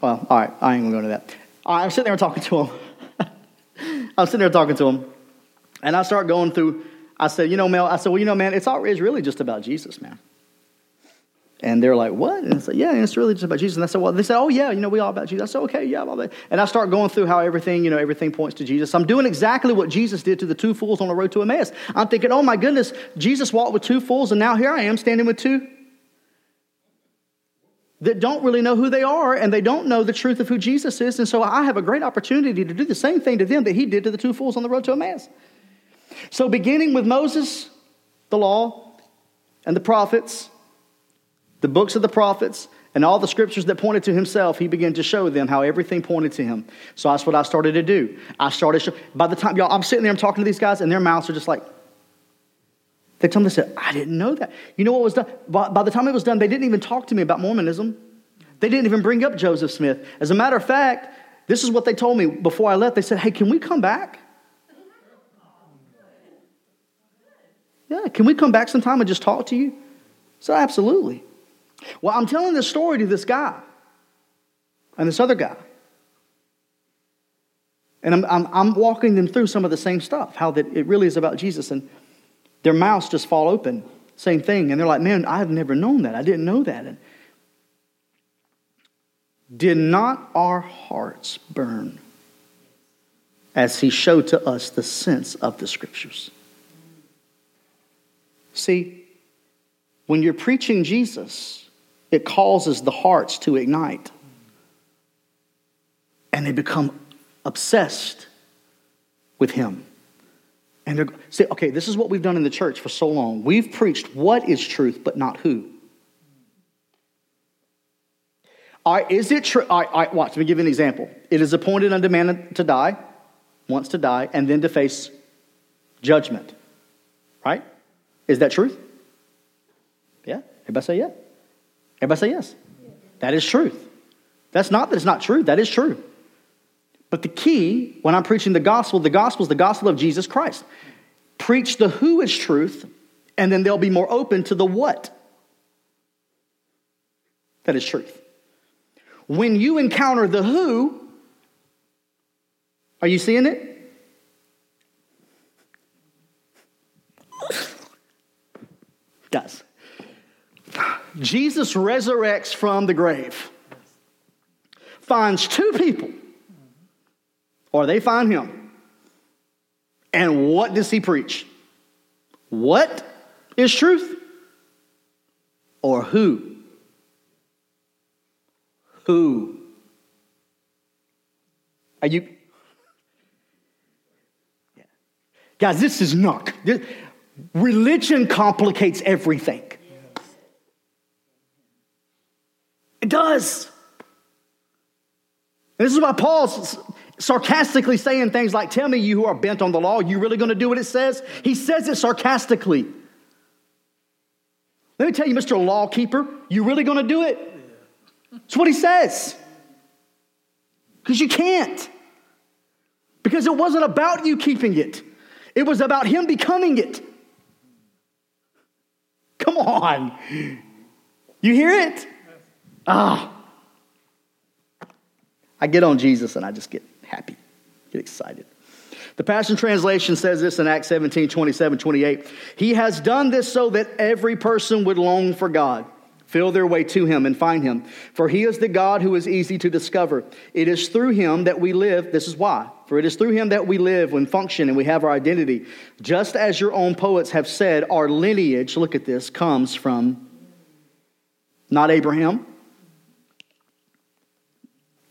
well, all right, I ain't gonna go into that. I'm sitting there talking to him. I'm sitting there talking to him, and I start going through. I said, you know, Mel. I said, well, you know, man, it's all it's really just about Jesus, man. And they're like, what? And I said, yeah, it's really just about Jesus. And I said, well, they said, oh, yeah, you know, we all about Jesus. I said, okay, yeah, blah, that. And I start going through how everything, you know, everything points to Jesus. I'm doing exactly what Jesus did to the two fools on the road to Emmaus. I'm thinking, oh, my goodness, Jesus walked with two fools, and now here I am standing with two that don't really know who they are, and they don't know the truth of who Jesus is. And so I have a great opportunity to do the same thing to them that he did to the two fools on the road to Emmaus. So beginning with Moses, the law, and the prophets, the books of the prophets, and all the scriptures that pointed to himself, he began to show them how everything pointed to him. So that's what I started to do. I started, show, by the time, y'all, I'm sitting there, I'm talking to these guys, and their mouths are just like, they told me, they said, I didn't know that. You know what was done? By, by the time it was done, they didn't even talk to me about Mormonism. They didn't even bring up Joseph Smith. As a matter of fact, this is what they told me before I left. They said, Hey, can we come back? Yeah, can we come back sometime and just talk to you? So, absolutely. Well, I'm telling this story to this guy and this other guy. And I'm, I'm, I'm, walking them through some of the same stuff, how that it really is about Jesus. And their mouths just fall open, same thing. And they're like, man, I've never known that. I didn't know that. And did not our hearts burn as he showed to us the sense of the scriptures? See, when you're preaching Jesus, it causes the hearts to ignite. And they become obsessed with Him. And they're say, okay, this is what we've done in the church for so long. We've preached what is truth, but not who. All right, is it true? All right, all right, watch, let me give you an example. It is appointed unto man to die, once to die, and then to face judgment. Right? Is that truth? Yeah? Everybody say yeah. Everybody say yes. That is truth. That's not that it's not true, that is true. But the key, when I'm preaching the gospel, the gospel is the gospel of Jesus Christ. Preach the who is truth, and then they'll be more open to the what. That is truth. When you encounter the who, are you seeing it? Guys, Jesus resurrects from the grave, finds two people, or they find him. And what does he preach? What is truth? Or who? Who? Are you? Yeah. Guys, this is not. Religion complicates everything. It does. This is why Paul's sarcastically saying things like, Tell me, you who are bent on the law, you really going to do what it says? He says it sarcastically. Let me tell you, Mr. Lawkeeper, you really going to do it? That's what he says. Because you can't. Because it wasn't about you keeping it, it was about him becoming it. Come on. You hear it? Ah. I get on Jesus and I just get happy, get excited. The Passion Translation says this in Acts 17 27, 28. He has done this so that every person would long for God, feel their way to Him, and find Him. For He is the God who is easy to discover. It is through Him that we live. This is why. For it is through Him that we live and function and we have our identity. Just as your own poets have said, our lineage, look at this, comes from not Abraham,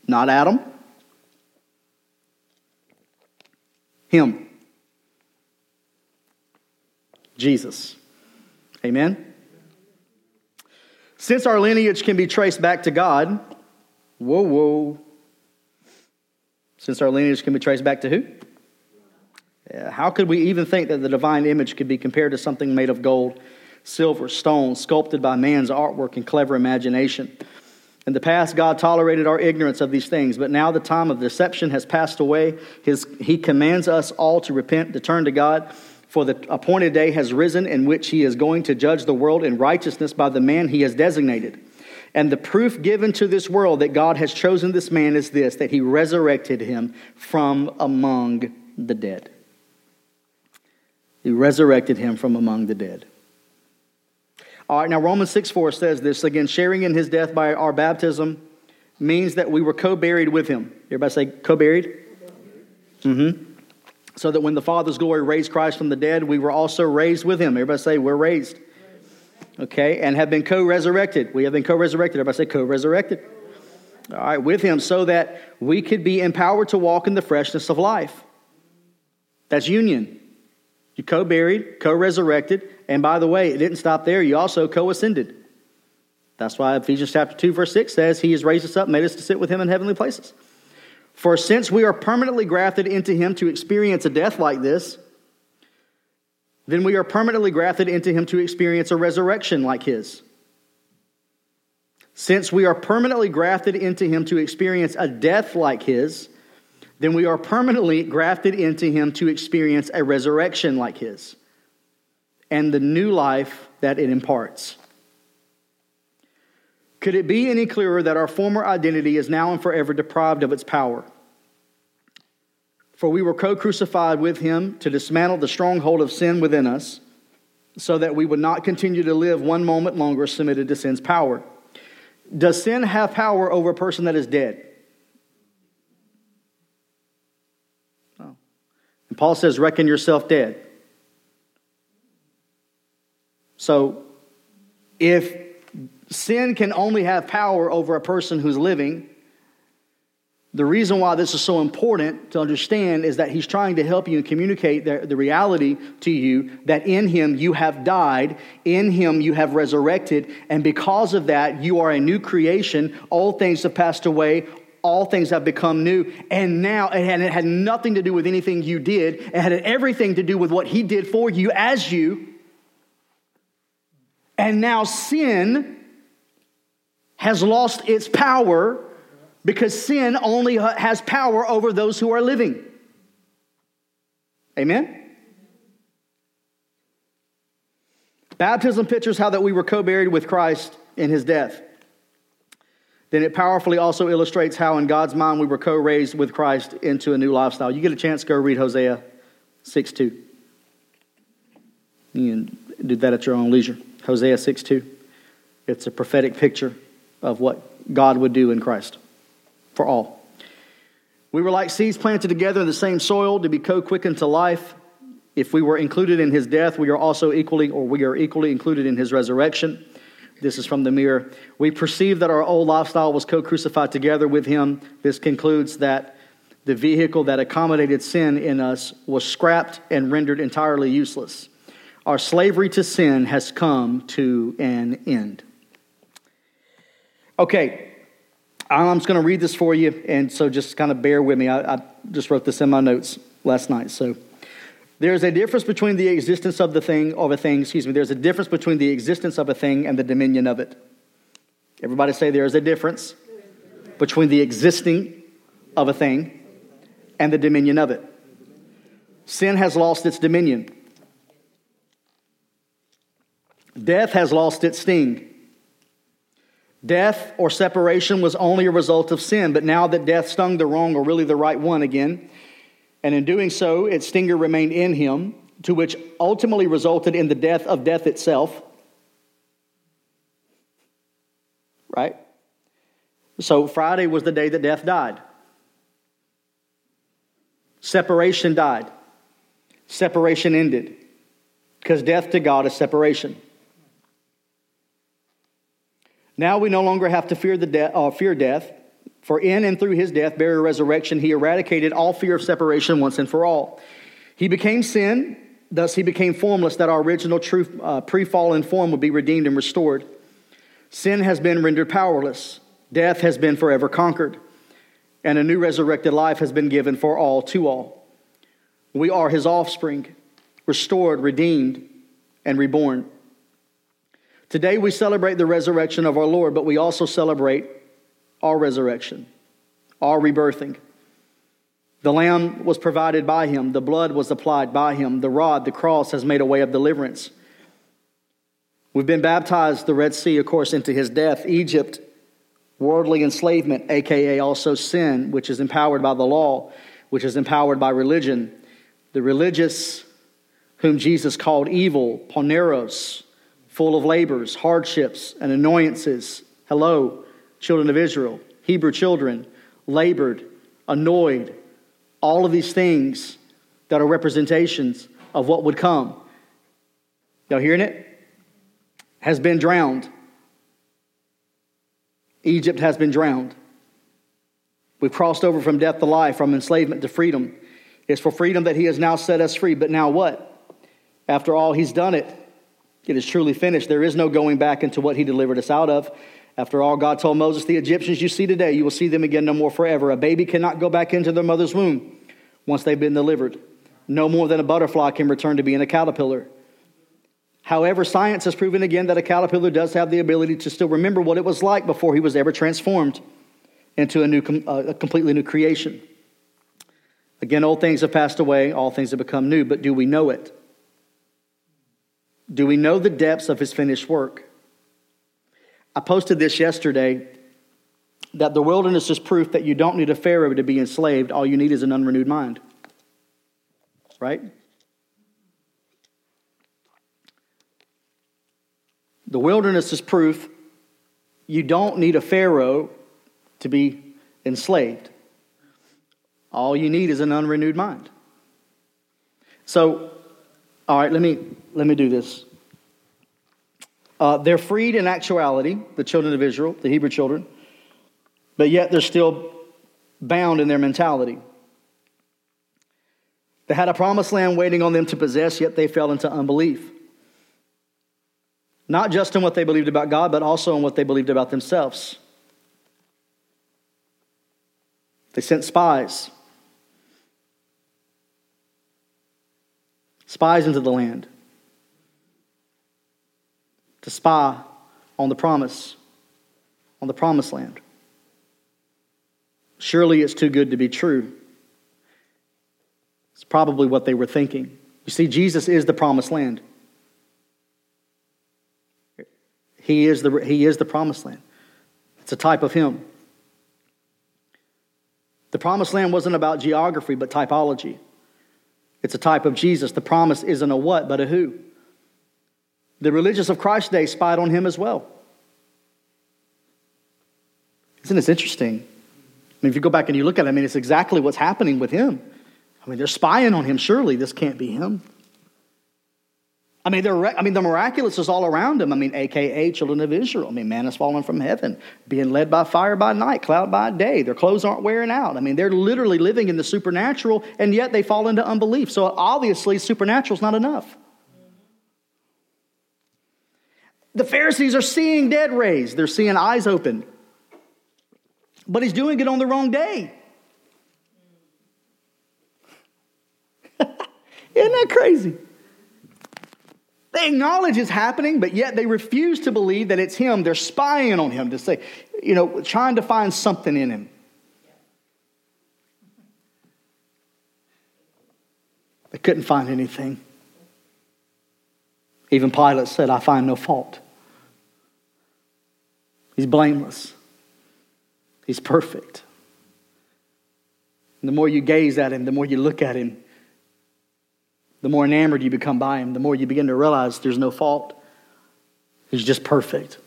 not Adam Him. Jesus. Amen? Since our lineage can be traced back to God, whoa, whoa. Since our lineage can be traced back to who? How could we even think that the divine image could be compared to something made of gold, silver, stone, sculpted by man's artwork and clever imagination? In the past, God tolerated our ignorance of these things, but now the time of deception has passed away. His, he commands us all to repent, to turn to God, for the appointed day has risen in which He is going to judge the world in righteousness by the man He has designated. And the proof given to this world that God has chosen this man is this that He resurrected him from among the dead. He resurrected him from among the dead. All right, now Romans 6 4 says this again sharing in his death by our baptism means that we were co buried with him. Everybody say co buried? Mm hmm. So that when the Father's glory raised Christ from the dead, we were also raised with him. Everybody say we're raised. Okay, and have been co resurrected. We have been co resurrected. Everybody say co resurrected. All right, with him so that we could be empowered to walk in the freshness of life. That's union. You co buried, co resurrected, and by the way, it didn't stop there. You also co ascended. That's why Ephesians chapter 2, verse 6 says, He has raised us up, made us to sit with Him in heavenly places. For since we are permanently grafted into Him to experience a death like this, then we are permanently grafted into Him to experience a resurrection like His. Since we are permanently grafted into Him to experience a death like His, then we are permanently grafted into Him to experience a resurrection like His and the new life that it imparts. Could it be any clearer that our former identity is now and forever deprived of its power? For we were co crucified with him to dismantle the stronghold of sin within us, so that we would not continue to live one moment longer submitted to sin's power. Does sin have power over a person that is dead? Oh. And Paul says, Reckon yourself dead. So if sin can only have power over a person who's living, The reason why this is so important to understand is that he's trying to help you communicate the, the, reality to you that in him you have died, in him you have resurrected, and because of that you are a new creation. All things have passed away, all things have become new. And now, and it had nothing to do with anything you did, it had everything to do with what he did for you as you. And now sin has lost its power because sin only has power over those who are living. Amen? Baptism pictures how that we were co-buried with Christ in his death. Then it powerfully also illustrates how in God's mind we were co-raised with Christ into a new lifestyle. You get a chance, go read Hosea 6 2. You can do that at your own leisure. Hosea 6 2. It's a prophetic picture of what God would do in Christ for all. We were like seeds planted together in the same soil to be co quickened to life. If we were included in his death, we are also equally, or we are equally included in his resurrection. This is from the mirror. We perceive that our old lifestyle was co crucified together with him. This concludes that the vehicle that accommodated sin in us was scrapped and rendered entirely useless. Our slavery to sin has come to an end. Okay, I'm just going to read this for you, and so just kind of bear with me. I, I just wrote this in my notes last night. So there's a difference between the existence of the thing, of a thing, excuse me, there's a difference between the existence of a thing and the dominion of it. Everybody say there is a difference between the existing of a thing and the dominion of it. Sin has lost its dominion. Death has lost its sting. Death or separation was only a result of sin, but now that death stung the wrong or really the right one again, and in doing so, its stinger remained in him, to which ultimately resulted in the death of death itself. Right? So Friday was the day that death died. Separation died. Separation ended. Because death to God is separation. Now we no longer have to fear, the de- uh, fear death, for in and through his death, burial, resurrection, he eradicated all fear of separation once and for all. He became sin, thus he became formless, that our original true uh, pre-fallen form would be redeemed and restored. Sin has been rendered powerless. Death has been forever conquered. And a new resurrected life has been given for all to all. We are his offspring, restored, redeemed, and reborn. Today we celebrate the resurrection of our Lord, but we also celebrate our resurrection, our rebirthing. The lamb was provided by him, the blood was applied by him, the rod, the cross has made a way of deliverance. We've been baptized, the Red Sea, of course, into his death. Egypt, worldly enslavement, aka also sin, which is empowered by the law, which is empowered by religion. The religious, whom Jesus called evil, poneros, full of labors, hardships, and annoyances. Hello, children of Israel, Hebrew children, labored, annoyed, all of these things that are representations of what would come. Y'all hearing it? Has been drowned. Egypt has been drowned. We've crossed over from death to life, from enslavement to freedom. It's for freedom that he has now set us free. But now what? After all, he's done it. It is truly finished. There is no going back into what he delivered us out of. After all, God told Moses, The Egyptians you see today, you will see them again no more forever. A baby cannot go back into their mother's womb once they've been delivered. No more than a butterfly can return to being a caterpillar. However, science has proven again that a caterpillar does have the ability to still remember what it was like before he was ever transformed into a, new, uh, a completely new creation. Again, old things have passed away, all things have become new, but do we know it? Do we know the depths of his finished work? I posted this yesterday that the wilderness is proof that you don't need a Pharaoh to be enslaved. All you need is an unrenewed mind. Right? The wilderness is proof you don't need a Pharaoh to be enslaved. All you need is an unrenewed mind. So, all right, let me, let me do this. Uh, they're freed in actuality, the children of Israel, the Hebrew children, but yet they're still bound in their mentality. They had a promised land waiting on them to possess, yet they fell into unbelief. Not just in what they believed about God, but also in what they believed about themselves. They sent spies. Spies into the land to spy on the promise, on the promised land. Surely it's too good to be true. It's probably what they were thinking. You see, Jesus is the promised land. He is the, he is the promised land. It's a type of Him. The promised land wasn't about geography, but typology. It's a type of Jesus. The promise isn't a what, but a who. The religious of Christ's day spied on him as well. Isn't this interesting? I mean, if you go back and you look at it, I mean, it's exactly what's happening with him. I mean, they're spying on him. Surely this can't be him. I mean, I mean, the miraculous is all around him. I mean, AKA children of Israel. I mean, man has fallen from heaven, being led by fire by night, cloud by day. Their clothes aren't wearing out. I mean, they're literally living in the supernatural, and yet they fall into unbelief. So obviously, supernatural is not enough. The Pharisees are seeing dead raised, they're seeing eyes open. But he's doing it on the wrong day. Isn't that crazy? They acknowledge it's happening, but yet they refuse to believe that it's him. They're spying on him to say, you know, trying to find something in him. They couldn't find anything. Even Pilate said, I find no fault. He's blameless, he's perfect. And the more you gaze at him, the more you look at him, the more enamored you become by him, the more you begin to realize there's no fault. He's just perfect.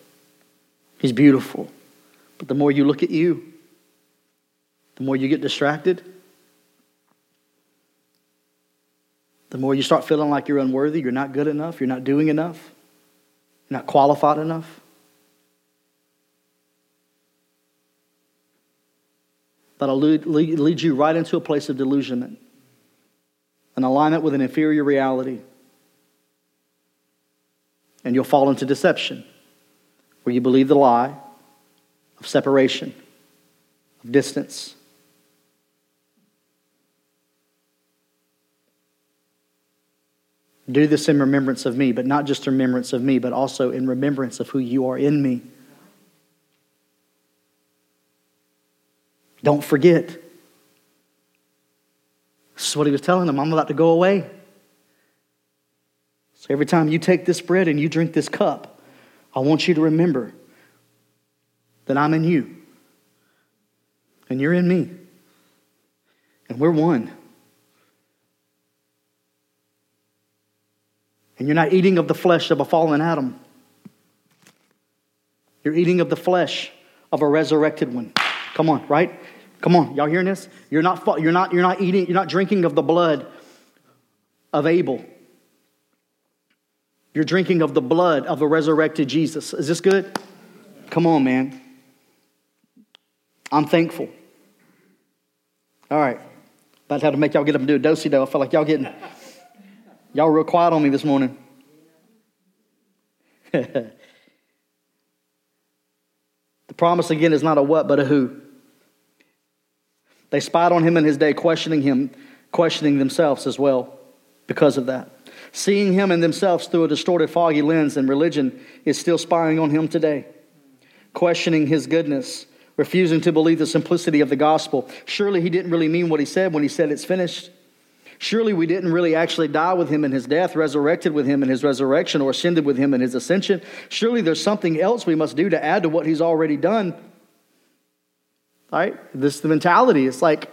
He's beautiful. But the more you look at you, the more you get distracted, the more you start feeling like you're unworthy, you're not good enough, you're not doing enough, you're not qualified enough. That'll lead, lead you right into a place of delusionment an alignment with an inferior reality. And you'll fall into deception, where you believe the lie of separation, of distance. Do this in remembrance of me, but not just in remembrance of me, but also in remembrance of who you are in me. Don't forget. This is what he was telling them. I'm about to go away. So every time you take this bread and you drink this cup, I want you to remember that I'm in you and you're in me. And we're one. And you're not eating of the flesh of a fallen Adam. You're eating of the flesh of a resurrected one. Come on, right? Come on, y'all hearing this? You're not, you're not, you're not eating, you're not drinking of the blood of Abel. You're drinking of the blood of a resurrected Jesus. Is this good? Come on, man. I'm thankful. All right. About how to make y'all get up and do a dosey do. I feel like y'all getting, y'all real quiet on me this morning. the promise again is not a what, but a who. They spied on him in his day, questioning him, questioning themselves as well because of that. Seeing him and themselves through a distorted, foggy lens, and religion is still spying on him today, questioning his goodness, refusing to believe the simplicity of the gospel. Surely he didn't really mean what he said when he said it's finished. Surely we didn't really actually die with him in his death, resurrected with him in his resurrection, or ascended with him in his ascension. Surely there's something else we must do to add to what he's already done Right? This is the mentality. It's like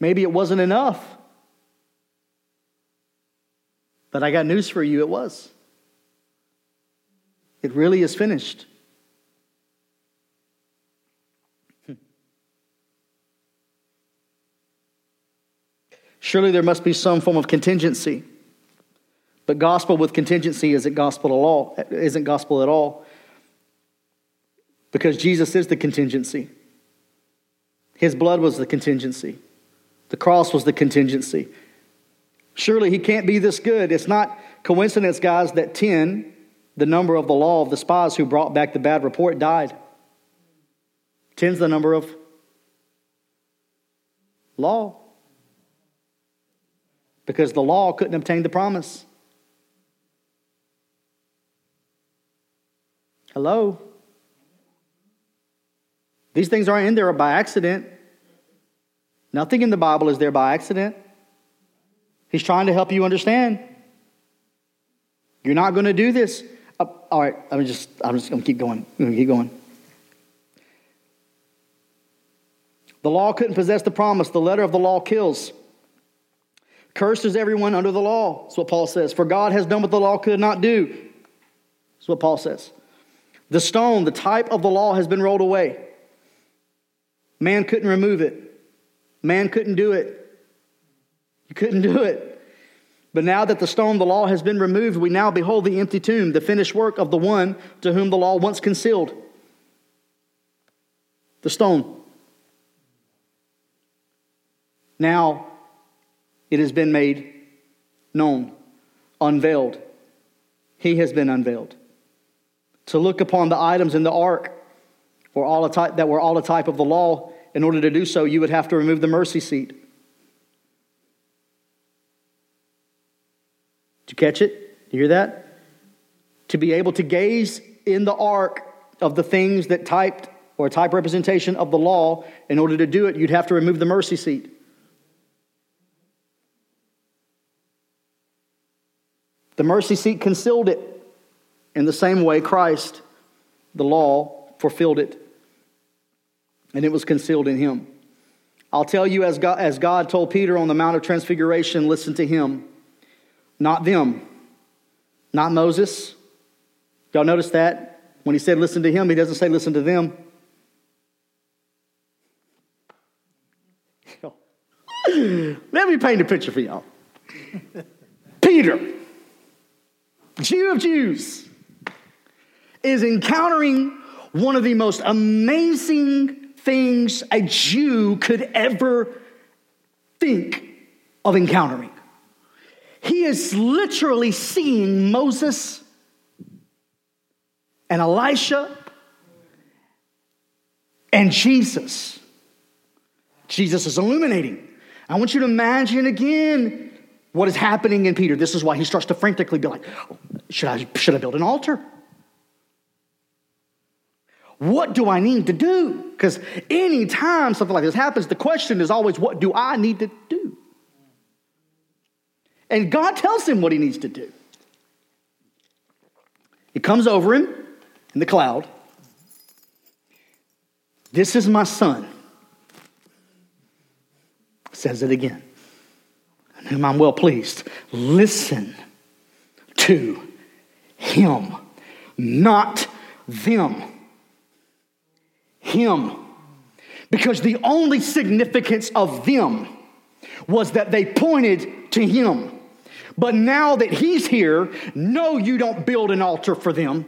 maybe it wasn't enough. But I got news for you it was. It really is finished. Surely there must be some form of contingency. But gospel with contingency isn't gospel at all. Isn't gospel at all. Because Jesus is the contingency. His blood was the contingency, the cross was the contingency. Surely he can't be this good. It's not coincidence, guys, that 10, the number of the law of the spies who brought back the bad report, died. 10's the number of law. Because the law couldn't obtain the promise. Hello? These things aren't in there by accident. Nothing in the Bible is there by accident. He's trying to help you understand. You're not going to do this. Uh, all right, I'm just I'm just going to keep going. I'm going to keep going. The law couldn't possess the promise. The letter of the law kills. Cursed is everyone under the law. That's what Paul says. For God has done what the law could not do. That's what Paul says. The stone, the type of the law, has been rolled away. Man couldn't remove it. Man couldn't do it. You couldn't do it. But now that the stone, of the law, has been removed, we now behold the empty tomb, the finished work of the one to whom the law once concealed. The stone. Now it has been made known, unveiled. He has been unveiled. To look upon the items in the ark were all a type, that were all a type of the law, in order to do so, you would have to remove the mercy seat. Did you catch it? You hear that? To be able to gaze in the ark of the things that typed or type representation of the law, in order to do it, you'd have to remove the mercy seat. The mercy seat concealed it. In the same way, Christ, the law, fulfilled it. And it was concealed in him. I'll tell you, as God, as God told Peter on the Mount of Transfiguration, listen to him, not them, not Moses. Y'all notice that? When he said listen to him, he doesn't say listen to them. Let me paint a picture for y'all. Peter Jew of Jews, is encountering one of the most amazing things a Jew could ever think of encountering. He is literally seeing Moses and Elisha and Jesus. Jesus is illuminating. I want you to imagine again what is happening in Peter. This is why he starts to frantically be like, should I, should I build an altar? What do I need to do? Because anytime something like this happens, the question is always, what do I need to do? And God tells him what he needs to do. He comes over him in the cloud. This is my son. Says it again whom I'm well pleased. Listen to him, not them. Him. Because the only significance of them was that they pointed to him. But now that he's here, no, you don't build an altar for them.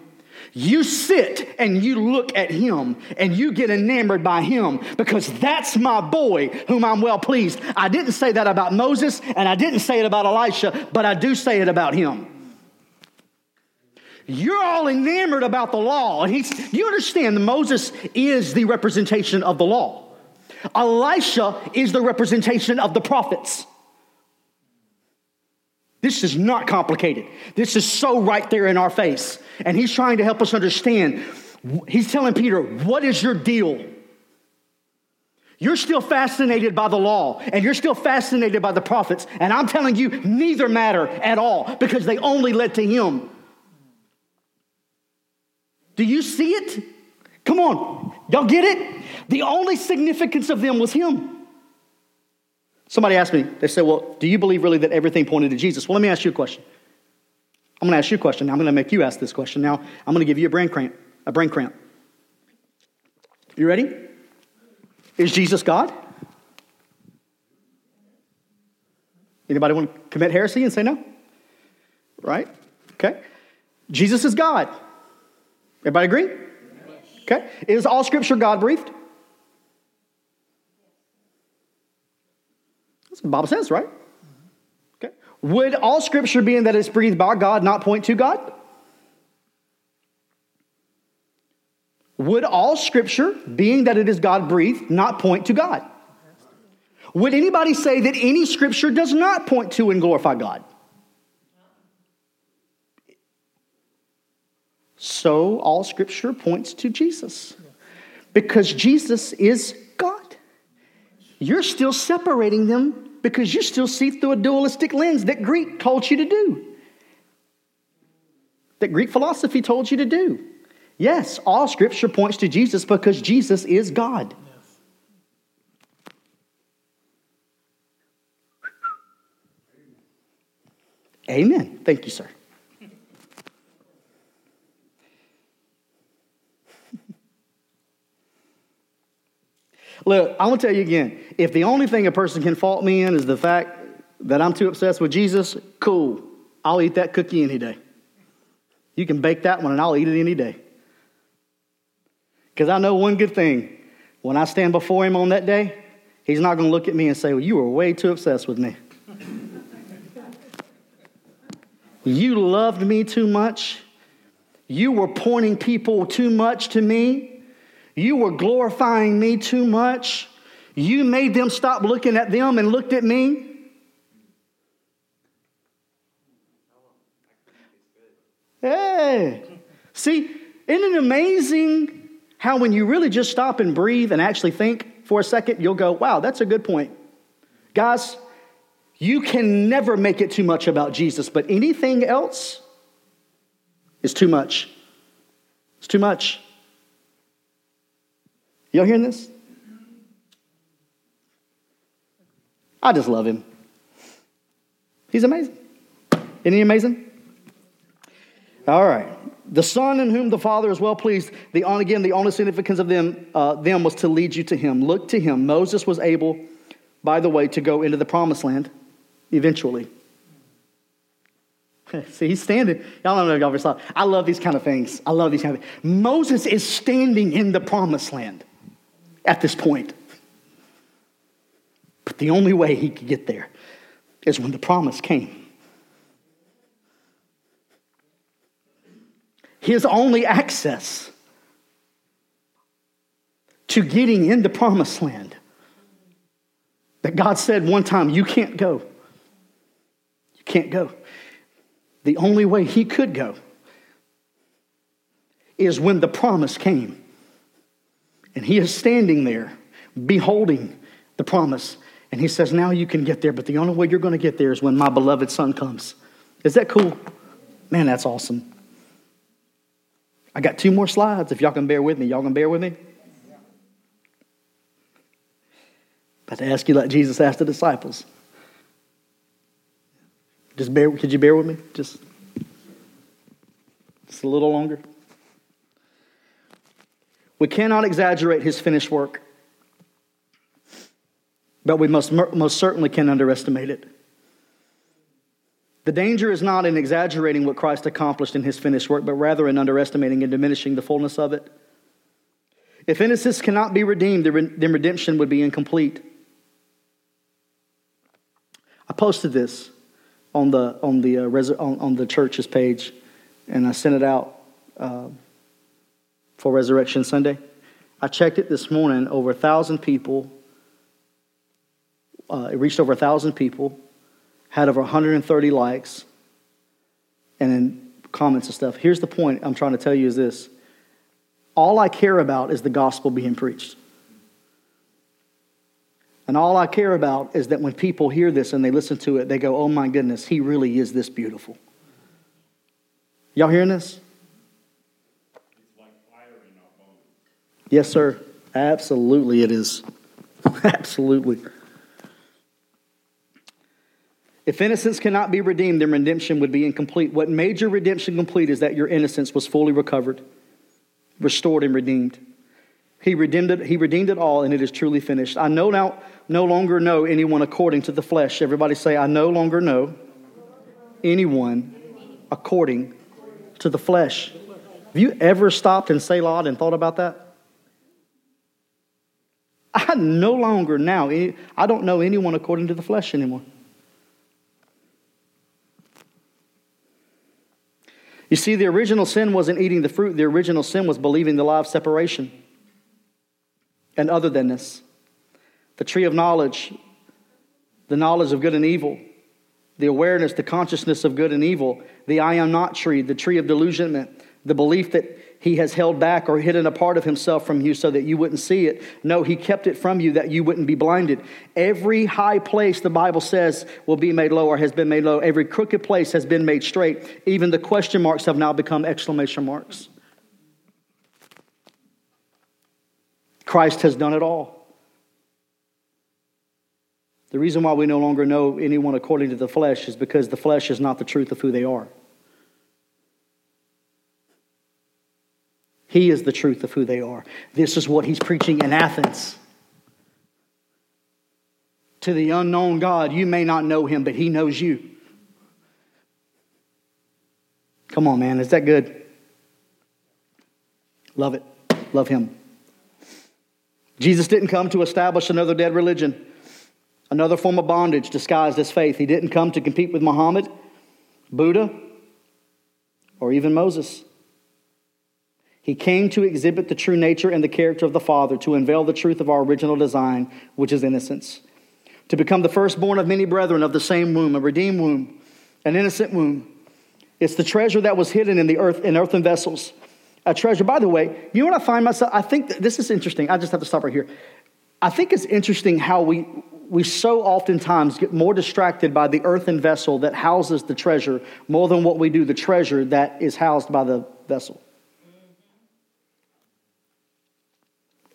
You sit and you look at him and you get enamored by him because that's my boy whom I'm well pleased. I didn't say that about Moses and I didn't say it about Elisha, but I do say it about him. You're all enamored about the law. And he's, you understand that Moses is the representation of the law. Elisha is the representation of the prophets. This is not complicated. This is so right there in our face. And he's trying to help us understand. He's telling Peter, What is your deal? You're still fascinated by the law and you're still fascinated by the prophets. And I'm telling you, neither matter at all because they only led to him. Do you see it? Come on, y'all get it? The only significance of them was him. Somebody asked me, they said, Well, do you believe really that everything pointed to Jesus? Well, let me ask you a question. I'm going to ask you a question. I'm going to make you ask this question. Now, I'm going to give you a brain cramp. A brain cramp. You ready? Is Jesus God? Anybody want to commit heresy and say no? Right? Okay. Jesus is God. Everybody agree? Okay. Is all scripture God breathed? That's what the Bible says, right? Okay. Would all scripture, being that it's breathed by God, not point to God? Would all scripture, being that it is God breathed, not point to God? Would anybody say that any scripture does not point to and glorify God? So all scripture points to Jesus because Jesus is God. You're still separating them because you still see through a dualistic lens that Greek told you to do, that Greek philosophy told you to do. Yes, all scripture points to Jesus because Jesus is God. Amen. Thank you, sir. Look, I want to tell you again if the only thing a person can fault me in is the fact that I'm too obsessed with Jesus, cool. I'll eat that cookie any day. You can bake that one and I'll eat it any day. Because I know one good thing when I stand before him on that day, he's not going to look at me and say, Well, you were way too obsessed with me. you loved me too much. You were pointing people too much to me. You were glorifying me too much. You made them stop looking at them and looked at me. Hey, see, isn't it amazing how when you really just stop and breathe and actually think for a second, you'll go, wow, that's a good point. Guys, you can never make it too much about Jesus, but anything else is too much. It's too much. Y'all hearing this? I just love him. He's amazing. Isn't he amazing? All right. The Son in whom the Father is well pleased, the, on again, the only significance of them, uh, them was to lead you to him. Look to him. Moses was able, by the way, to go into the promised land eventually. See, he's standing. Y'all don't know if y'all ever saw. I love these kind of things. I love these kind of things. Moses is standing in the promised land at this point. But the only way he could get there is when the promise came. His only access to getting in the promised land that God said one time, You can't go. You can't go. The only way he could go is when the promise came. And he is standing there, beholding the promise. And he says, Now you can get there, but the only way you're going to get there is when my beloved son comes. Is that cool? Man, that's awesome. I got two more slides if y'all can bear with me. Y'all can bear with me? About to ask you like Jesus asked the disciples. Just bear, could you bear with me? Just, just a little longer. We cannot exaggerate his finished work, but we must most certainly can underestimate it. The danger is not in exaggerating what Christ accomplished in his finished work, but rather in underestimating and diminishing the fullness of it. If innocence cannot be redeemed, then redemption would be incomplete. I posted this on the, on the, uh, on, on, the church's page, and I sent it out. Uh, for Resurrection Sunday. I checked it this morning, over a thousand people. Uh, it reached over a thousand people, had over 130 likes, and then comments and stuff. Here's the point I'm trying to tell you is this all I care about is the gospel being preached. And all I care about is that when people hear this and they listen to it, they go, oh my goodness, he really is this beautiful. Y'all hearing this? Yes, sir. Absolutely, it is. Absolutely. If innocence cannot be redeemed, then redemption would be incomplete. What made your redemption complete is that your innocence was fully recovered, restored, and redeemed. He redeemed it, he redeemed it all, and it is truly finished. I know now, no longer know anyone according to the flesh. Everybody say, I no longer know anyone according to the flesh. Have you ever stopped and Selah and thought about that? I no longer now, I don't know anyone according to the flesh anymore. You see, the original sin wasn't eating the fruit, the original sin was believing the lie of separation and other thanness. The tree of knowledge, the knowledge of good and evil, the awareness, the consciousness of good and evil, the I am not tree, the tree of delusionment, the belief that he has held back or hidden a part of himself from you so that you wouldn't see it. No, he kept it from you that you wouldn't be blinded. Every high place, the Bible says, will be made low or has been made low. Every crooked place has been made straight. Even the question marks have now become exclamation marks. Christ has done it all. The reason why we no longer know anyone according to the flesh is because the flesh is not the truth of who they are. He is the truth of who they are. This is what he's preaching in Athens. To the unknown God, you may not know him, but he knows you. Come on, man. Is that good? Love it. Love him. Jesus didn't come to establish another dead religion, another form of bondage disguised as faith. He didn't come to compete with Muhammad, Buddha, or even Moses. He came to exhibit the true nature and the character of the Father, to unveil the truth of our original design, which is innocence. To become the firstborn of many brethren of the same womb, a redeemed womb, an innocent womb. It's the treasure that was hidden in the earth in earthen vessels. A treasure, by the way, you know what I find myself? I think this is interesting. I just have to stop right here. I think it's interesting how we we so oftentimes get more distracted by the earthen vessel that houses the treasure more than what we do the treasure that is housed by the vessel.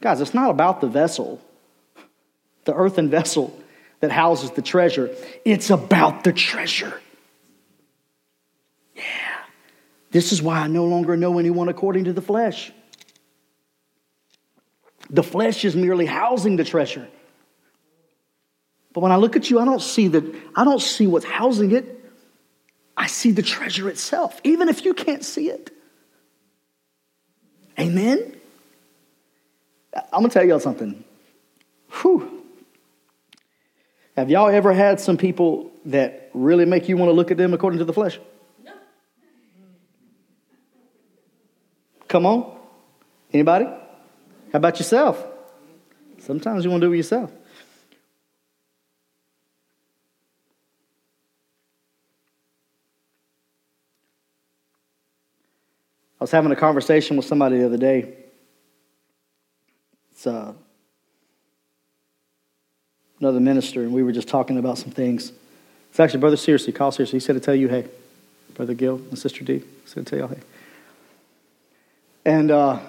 Guys, it's not about the vessel, the earthen vessel that houses the treasure. It's about the treasure. Yeah. This is why I no longer know anyone according to the flesh. The flesh is merely housing the treasure. But when I look at you, I don't see the, I don't see what's housing it. I see the treasure itself, even if you can't see it. Amen? I'm gonna tell y'all something. Whew. Have y'all ever had some people that really make you want to look at them according to the flesh? No. Come on. Anybody? How about yourself? Sometimes you want to do it yourself. I was having a conversation with somebody the other day it's uh, another minister, and we were just talking about some things. It's actually Brother Searcy. Call Searcy. He said to tell you, hey, Brother Gil and Sister D. Said to tell y'all, hey. And uh,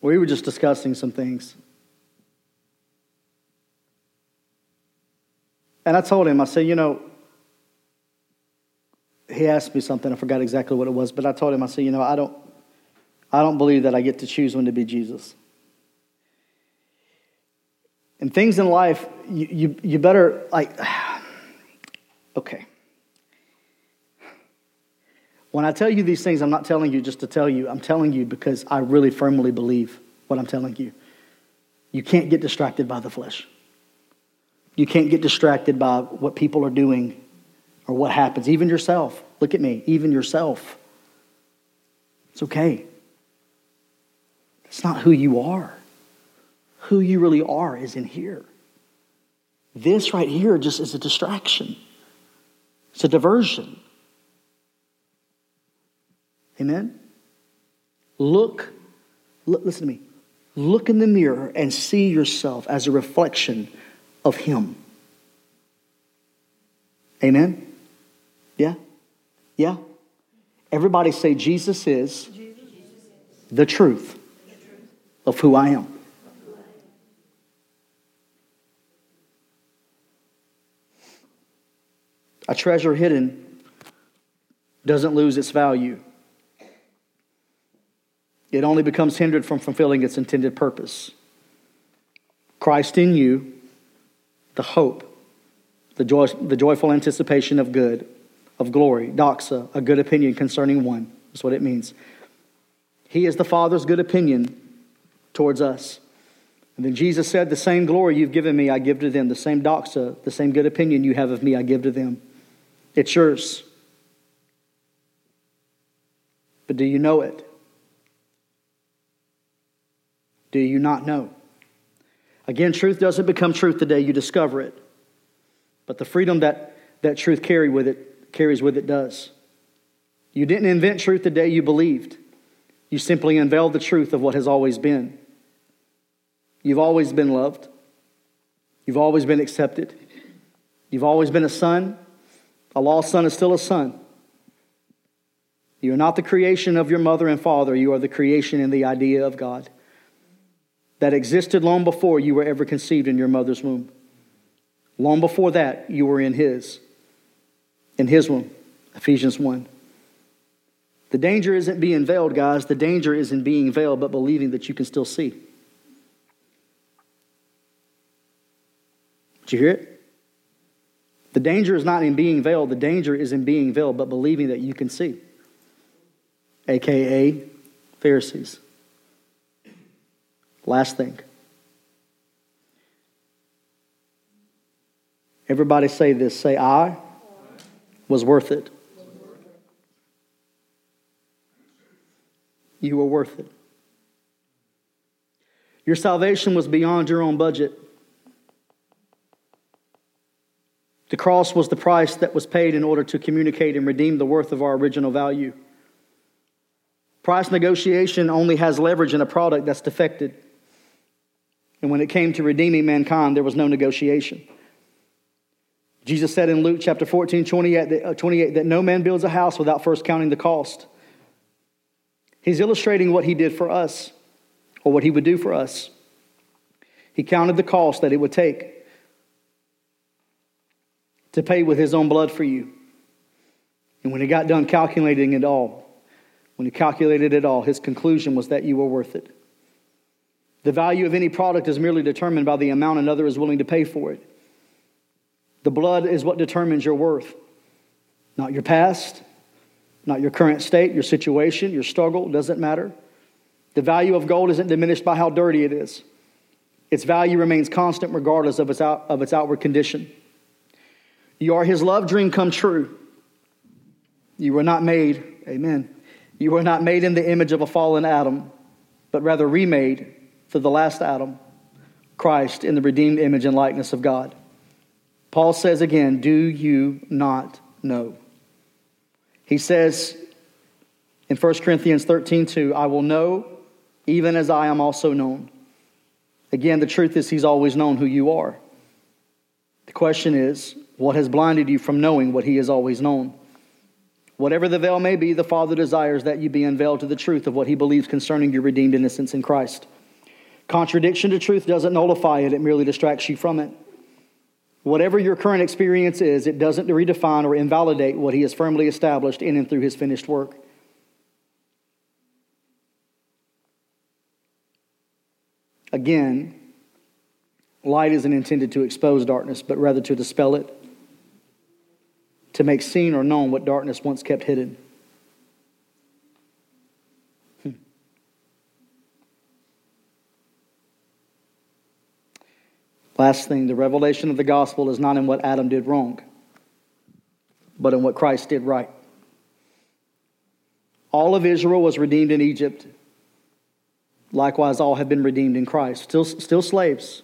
we were just discussing some things. And I told him, I said, you know, he asked me something. I forgot exactly what it was, but I told him, I said, you know, I don't, I don't believe that I get to choose when to be Jesus. And things in life, you, you, you better, like, okay. When I tell you these things, I'm not telling you just to tell you. I'm telling you because I really firmly believe what I'm telling you. You can't get distracted by the flesh. You can't get distracted by what people are doing or what happens. Even yourself. Look at me, even yourself. It's okay. It's not who you are. Who you really are is in here. This right here just is a distraction, it's a diversion. Amen? Look, look, listen to me. Look in the mirror and see yourself as a reflection of Him. Amen? Yeah? Yeah? Everybody say, Jesus is the truth of who I am. A treasure hidden doesn't lose its value. It only becomes hindered from fulfilling its intended purpose. Christ in you, the hope, the, joy, the joyful anticipation of good, of glory, doxa, a good opinion concerning one. That's what it means. He is the Father's good opinion towards us. And then Jesus said, The same glory you've given me, I give to them. The same doxa, the same good opinion you have of me, I give to them. It's yours. But do you know it? Do you not know? Again, truth doesn't become truth the day you discover it, but the freedom that that truth carry with it, carries with it does. You didn't invent truth the day you believed. You simply unveiled the truth of what has always been. You've always been loved. You've always been accepted. You've always been a son. A lost son is still a son. You are not the creation of your mother and father. You are the creation and the idea of God that existed long before you were ever conceived in your mother's womb. Long before that, you were in His. In His womb. Ephesians 1. The danger isn't being veiled, guys. The danger isn't being veiled, but believing that you can still see. You hear it? The danger is not in being veiled, the danger is in being veiled, but believing that you can see. AKA Pharisees. Last thing. Everybody say this. Say, I was worth it. You were worth it. Your salvation was beyond your own budget. The cross was the price that was paid in order to communicate and redeem the worth of our original value. Price negotiation only has leverage in a product that's defected. And when it came to redeeming mankind, there was no negotiation. Jesus said in Luke chapter 14, 28, uh, 28 that no man builds a house without first counting the cost. He's illustrating what he did for us, or what he would do for us. He counted the cost that it would take to pay with his own blood for you. And when he got done calculating it all, when he calculated it all, his conclusion was that you were worth it. The value of any product is merely determined by the amount another is willing to pay for it. The blood is what determines your worth, not your past, not your current state, your situation, your struggle, doesn't matter. The value of gold isn't diminished by how dirty it is. Its value remains constant regardless of its, out, of its outward condition. You are his love dream come true. You were not made, amen. You were not made in the image of a fallen Adam, but rather remade for the last Adam, Christ, in the redeemed image and likeness of God. Paul says again, Do you not know? He says in 1 Corinthians 13, 2, I will know even as I am also known. Again, the truth is, he's always known who you are. The question is, what has blinded you from knowing what he has always known? Whatever the veil may be, the Father desires that you be unveiled to the truth of what he believes concerning your redeemed innocence in Christ. Contradiction to truth doesn't nullify it, it merely distracts you from it. Whatever your current experience is, it doesn't redefine or invalidate what he has firmly established in and through his finished work. Again, light isn't intended to expose darkness, but rather to dispel it, to make seen or known what darkness once kept hidden. Hmm. Last thing, the revelation of the gospel is not in what Adam did wrong, but in what Christ did right. All of Israel was redeemed in Egypt. Likewise, all have been redeemed in Christ. Still, still slaves.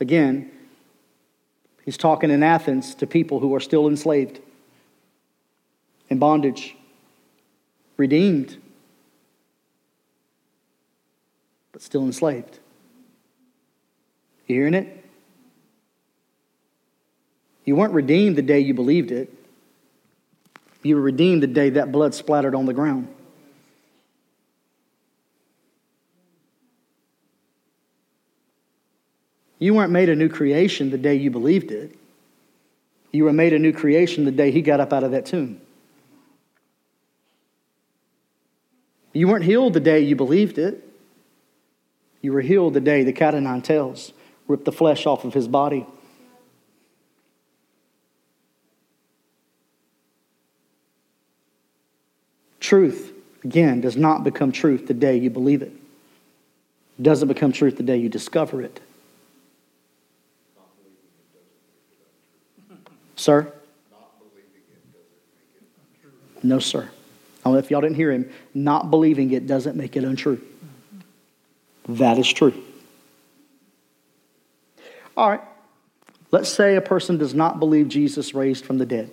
Again, he's talking in Athens to people who are still enslaved, in bondage, redeemed, but still enslaved. You hearing it? You weren't redeemed the day you believed it. You were redeemed the day that blood splattered on the ground. You weren't made a new creation the day you believed it. You were made a new creation the day he got up out of that tomb. You weren't healed the day you believed it. You were healed the day the cat o' nine tails rip the flesh off of his body. Truth, again, does not become truth the day you believe it. doesn't become truth the day you discover it. Sir? No, sir. I if y'all didn't hear him. Not believing it doesn't make it untrue. That is true. All right. Let's say a person does not believe Jesus raised from the dead.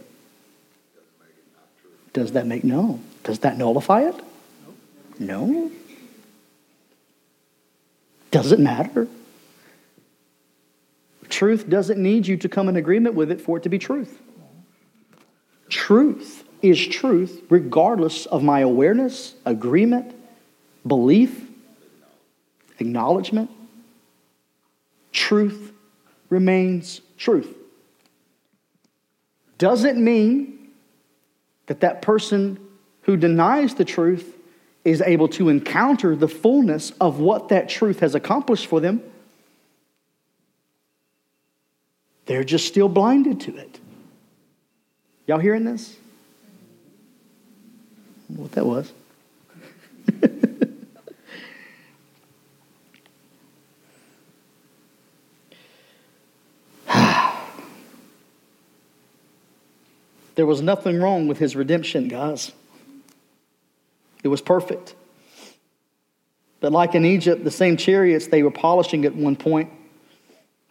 Does that make no? Does that nullify it? No. Does it matter? Truth doesn't need you to come in agreement with it for it to be truth. Truth is truth regardless of my awareness, agreement, belief, acknowledgement. Truth remains truth. Doesn't mean that that person who denies the truth is able to encounter the fullness of what that truth has accomplished for them. They're just still blinded to it. Y'all hearing this? What that was. there was nothing wrong with his redemption, guys. It was perfect. But like in Egypt, the same chariots they were polishing at one point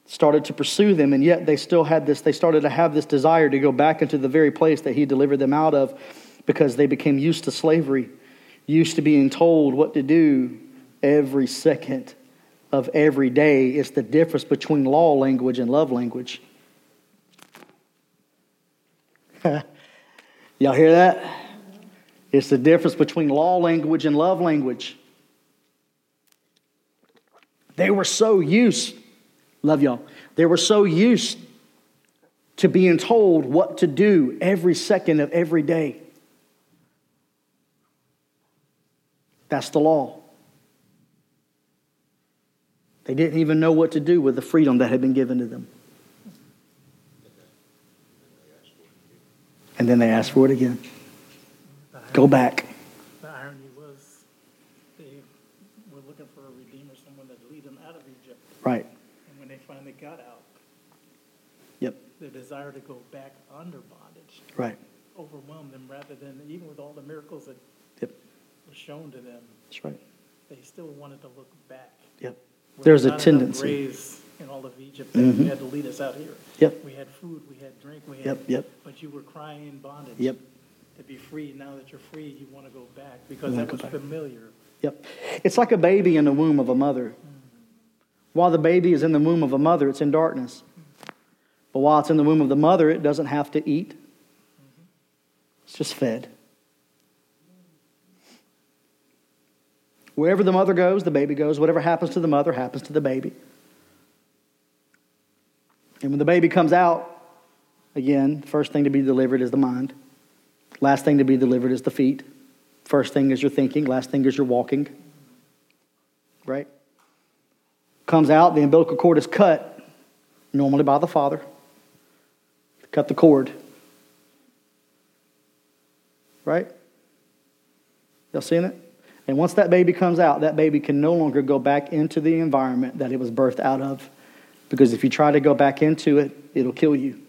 started to pursue them, and yet they still had this, they started to have this desire to go back into the very place that he delivered them out of because they became used to slavery, used to being told what to do every second of every day. It's the difference between law language and love language. Y'all hear that? It's the difference between law language and love language. They were so used Love y'all. They were so used to being told what to do every second of every day. That's the law. They didn't even know what to do with the freedom that had been given to them. And then they asked for it again. Go back. The irony was they were looking for a redeemer, someone that lead them out of Egypt. Right finally got out, Yep. the desire to go back under bondage Right. Overwhelm them rather than, even with all the miracles that Yep. were shown to them, That's right. they still wanted to look back. Yep. Were There's a tendency. in all of Egypt that you Mhm. had to lead us out here. Yep. We had food, we had drink, we had. Yep, yep. But you were crying in bondage. Yep. To be free, now that you're free, you want to go back because that was back. familiar. Yep. It's like a baby in the womb of a mother. While the baby is in the womb of a mother, it's in darkness. But while it's in the womb of the mother, it doesn't have to eat, it's just fed. Wherever the mother goes, the baby goes. Whatever happens to the mother happens to the baby. And when the baby comes out, again, first thing to be delivered is the mind. Last thing to be delivered is the feet. First thing is your thinking, last thing is your walking. Right? comes out, the umbilical cord is cut, normally by the father. Cut the cord. Right? Y'all seeing it? And once that baby comes out, that baby can no longer go back into the environment that it was birthed out of. Because if you try to go back into it, it'll kill you.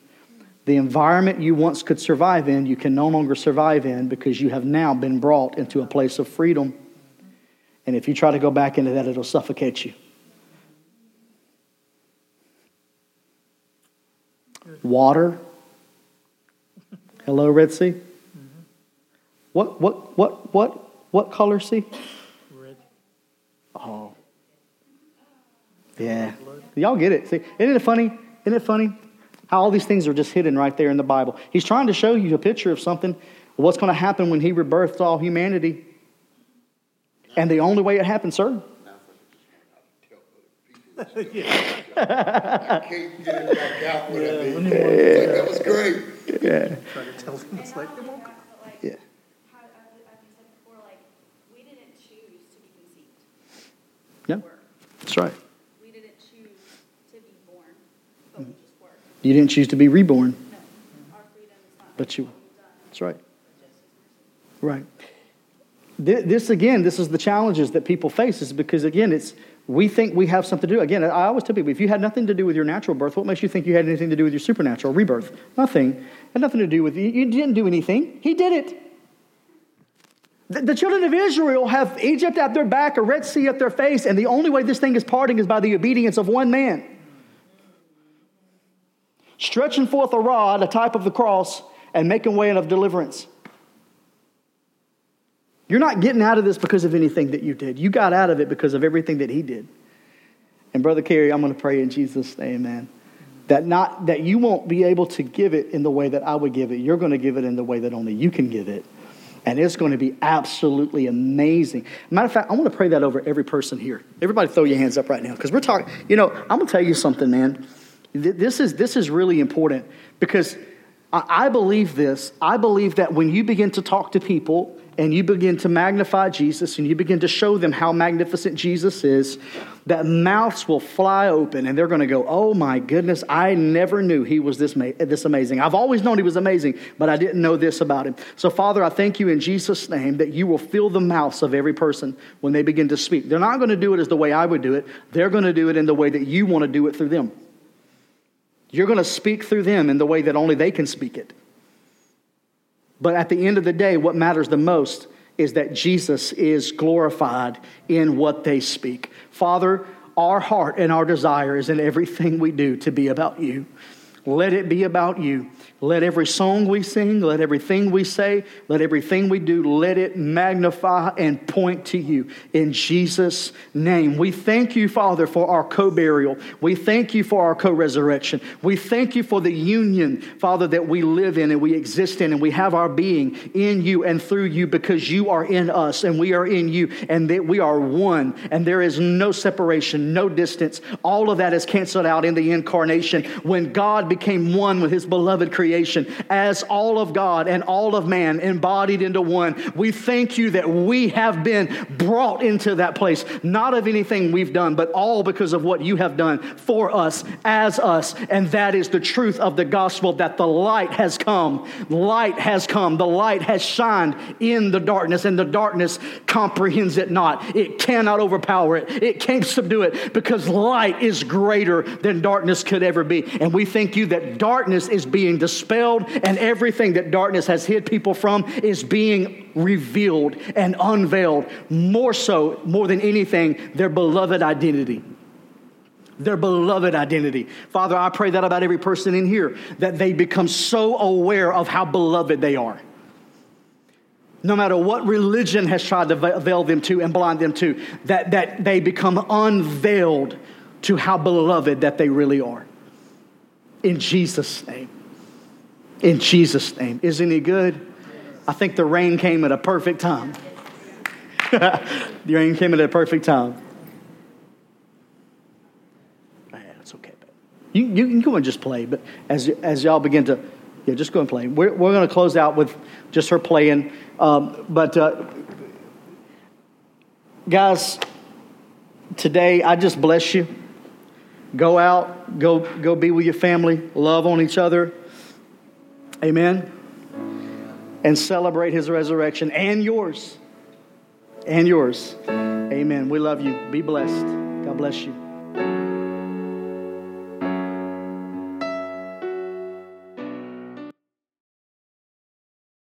The environment you once could survive in, you can no longer survive in because you have now been brought into a place of freedom. And if you try to go back into that, it'll suffocate you. Water. Hello, Red Sea. What, what, what, what, what color sea? Red. Oh. Yeah. Y'all get it. See, isn't it funny? Isn't it funny how all these things are just hidden right there in the Bible? He's trying to show you a picture of something, what's going to happen when he rebirths all humanity. And the only way it happens, sir, I can't get it back out what I did. Like, that was great. yeah. Try to tell them, it's like, And I also thought, like, Yeah. how, as as you said before, like, we didn't choose to be conceived. Yeah, that's right. We didn't choose to be born, but we just were. You didn't choose to be reborn, No, our freedom is not. but you. what we've done, That's right. but just His mercy. Right. Thi- This again, this is the challenges that people face, is because again, it's We think we have something to do. Again, I always tell people if you had nothing to do with your natural birth, what makes you think you had anything to do with your supernatural rebirth? Nothing. It had nothing to do with you. You didn't do anything. He did it. The, the children of Israel have Egypt at their back, a Red Sea at their face, and the only way this thing is parting is by the obedience of one man. Stretching forth a rod, a type of the cross, and making way of deliverance. You're not getting out of this because of anything that you did. You got out of it because of everything that he did. And Brother Kerry, I'm going to pray in Jesus' name, man. That not that you won't be able to give it in the way that I would give it. You're going to give it in the way that only you can give it. And it's going to be absolutely amazing. Matter of fact, I want to pray that over every person here. Everybody throw your hands up right now. Because we're talking, you know, I'm going to tell you something, man. This is, this is really important because I believe this. I believe that when you begin to talk to people and you begin to magnify Jesus and you begin to show them how magnificent Jesus is, that mouths will fly open and they're going to go, Oh my goodness, I never knew he was this, ma- this amazing. I've always known he was amazing, but I didn't know this about him. So, Father, I thank you in Jesus' name that you will fill the mouths of every person when they begin to speak. They're not going to do it as the way I would do it, they're going to do it in the way that you want to do it through them. You're going to speak through them in the way that only they can speak it. But at the end of the day, what matters the most is that Jesus is glorified in what they speak. Father, our heart and our desire is in everything we do to be about you. Let it be about you. Let every song we sing, let everything we say, let everything we do, let it magnify and point to you in Jesus' name. We thank you, Father, for our co burial. We thank you for our co resurrection. We thank you for the union, Father, that we live in and we exist in and we have our being in you and through you because you are in us and we are in you and that we are one and there is no separation, no distance. All of that is canceled out in the incarnation when God became one with his beloved creation as all of God and all of man embodied into one. We thank you that we have been brought into that place, not of anything we've done, but all because of what you have done for us, as us. And that is the truth of the gospel that the light has come. Light has come. The light has shined in the darkness, and the darkness comprehends it not. It cannot overpower it, it can't subdue it because light is greater than darkness could ever be. And we thank you that darkness is being dispelled and everything that darkness has hid people from is being revealed and unveiled. More so, more than anything, their beloved identity their beloved identity. Father, I pray that about every person in here, that they become so aware of how beloved they are. No matter what religion has tried to veil them to and blind them to, that, that they become unveiled to how beloved that they really are. In Jesus' name. In Jesus' name. Isn't he good? I think the rain came at a perfect time. the rain came at a perfect time. Yeah, that's okay. You, you can go and just play, but as, as y'all begin to, yeah, just go and play. We're, we're going to close out with just her playing. Um, but, uh, guys, today I just bless you. Go out, go, go be with your family, love on each other. Amen. And celebrate his resurrection and yours. And yours. Amen. We love you. Be blessed. God bless you.